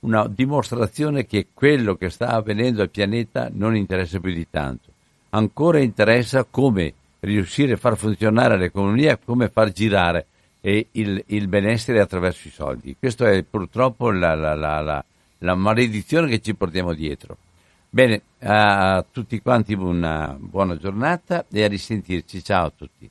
una dimostrazione che quello che sta avvenendo al pianeta non interessa più di tanto. Ancora interessa come riuscire a far funzionare l'economia, come far girare il, il benessere attraverso i soldi. Questa è purtroppo la, la, la, la maledizione che ci portiamo dietro. Bene, a tutti quanti una buona giornata e a risentirci. Ciao a tutti.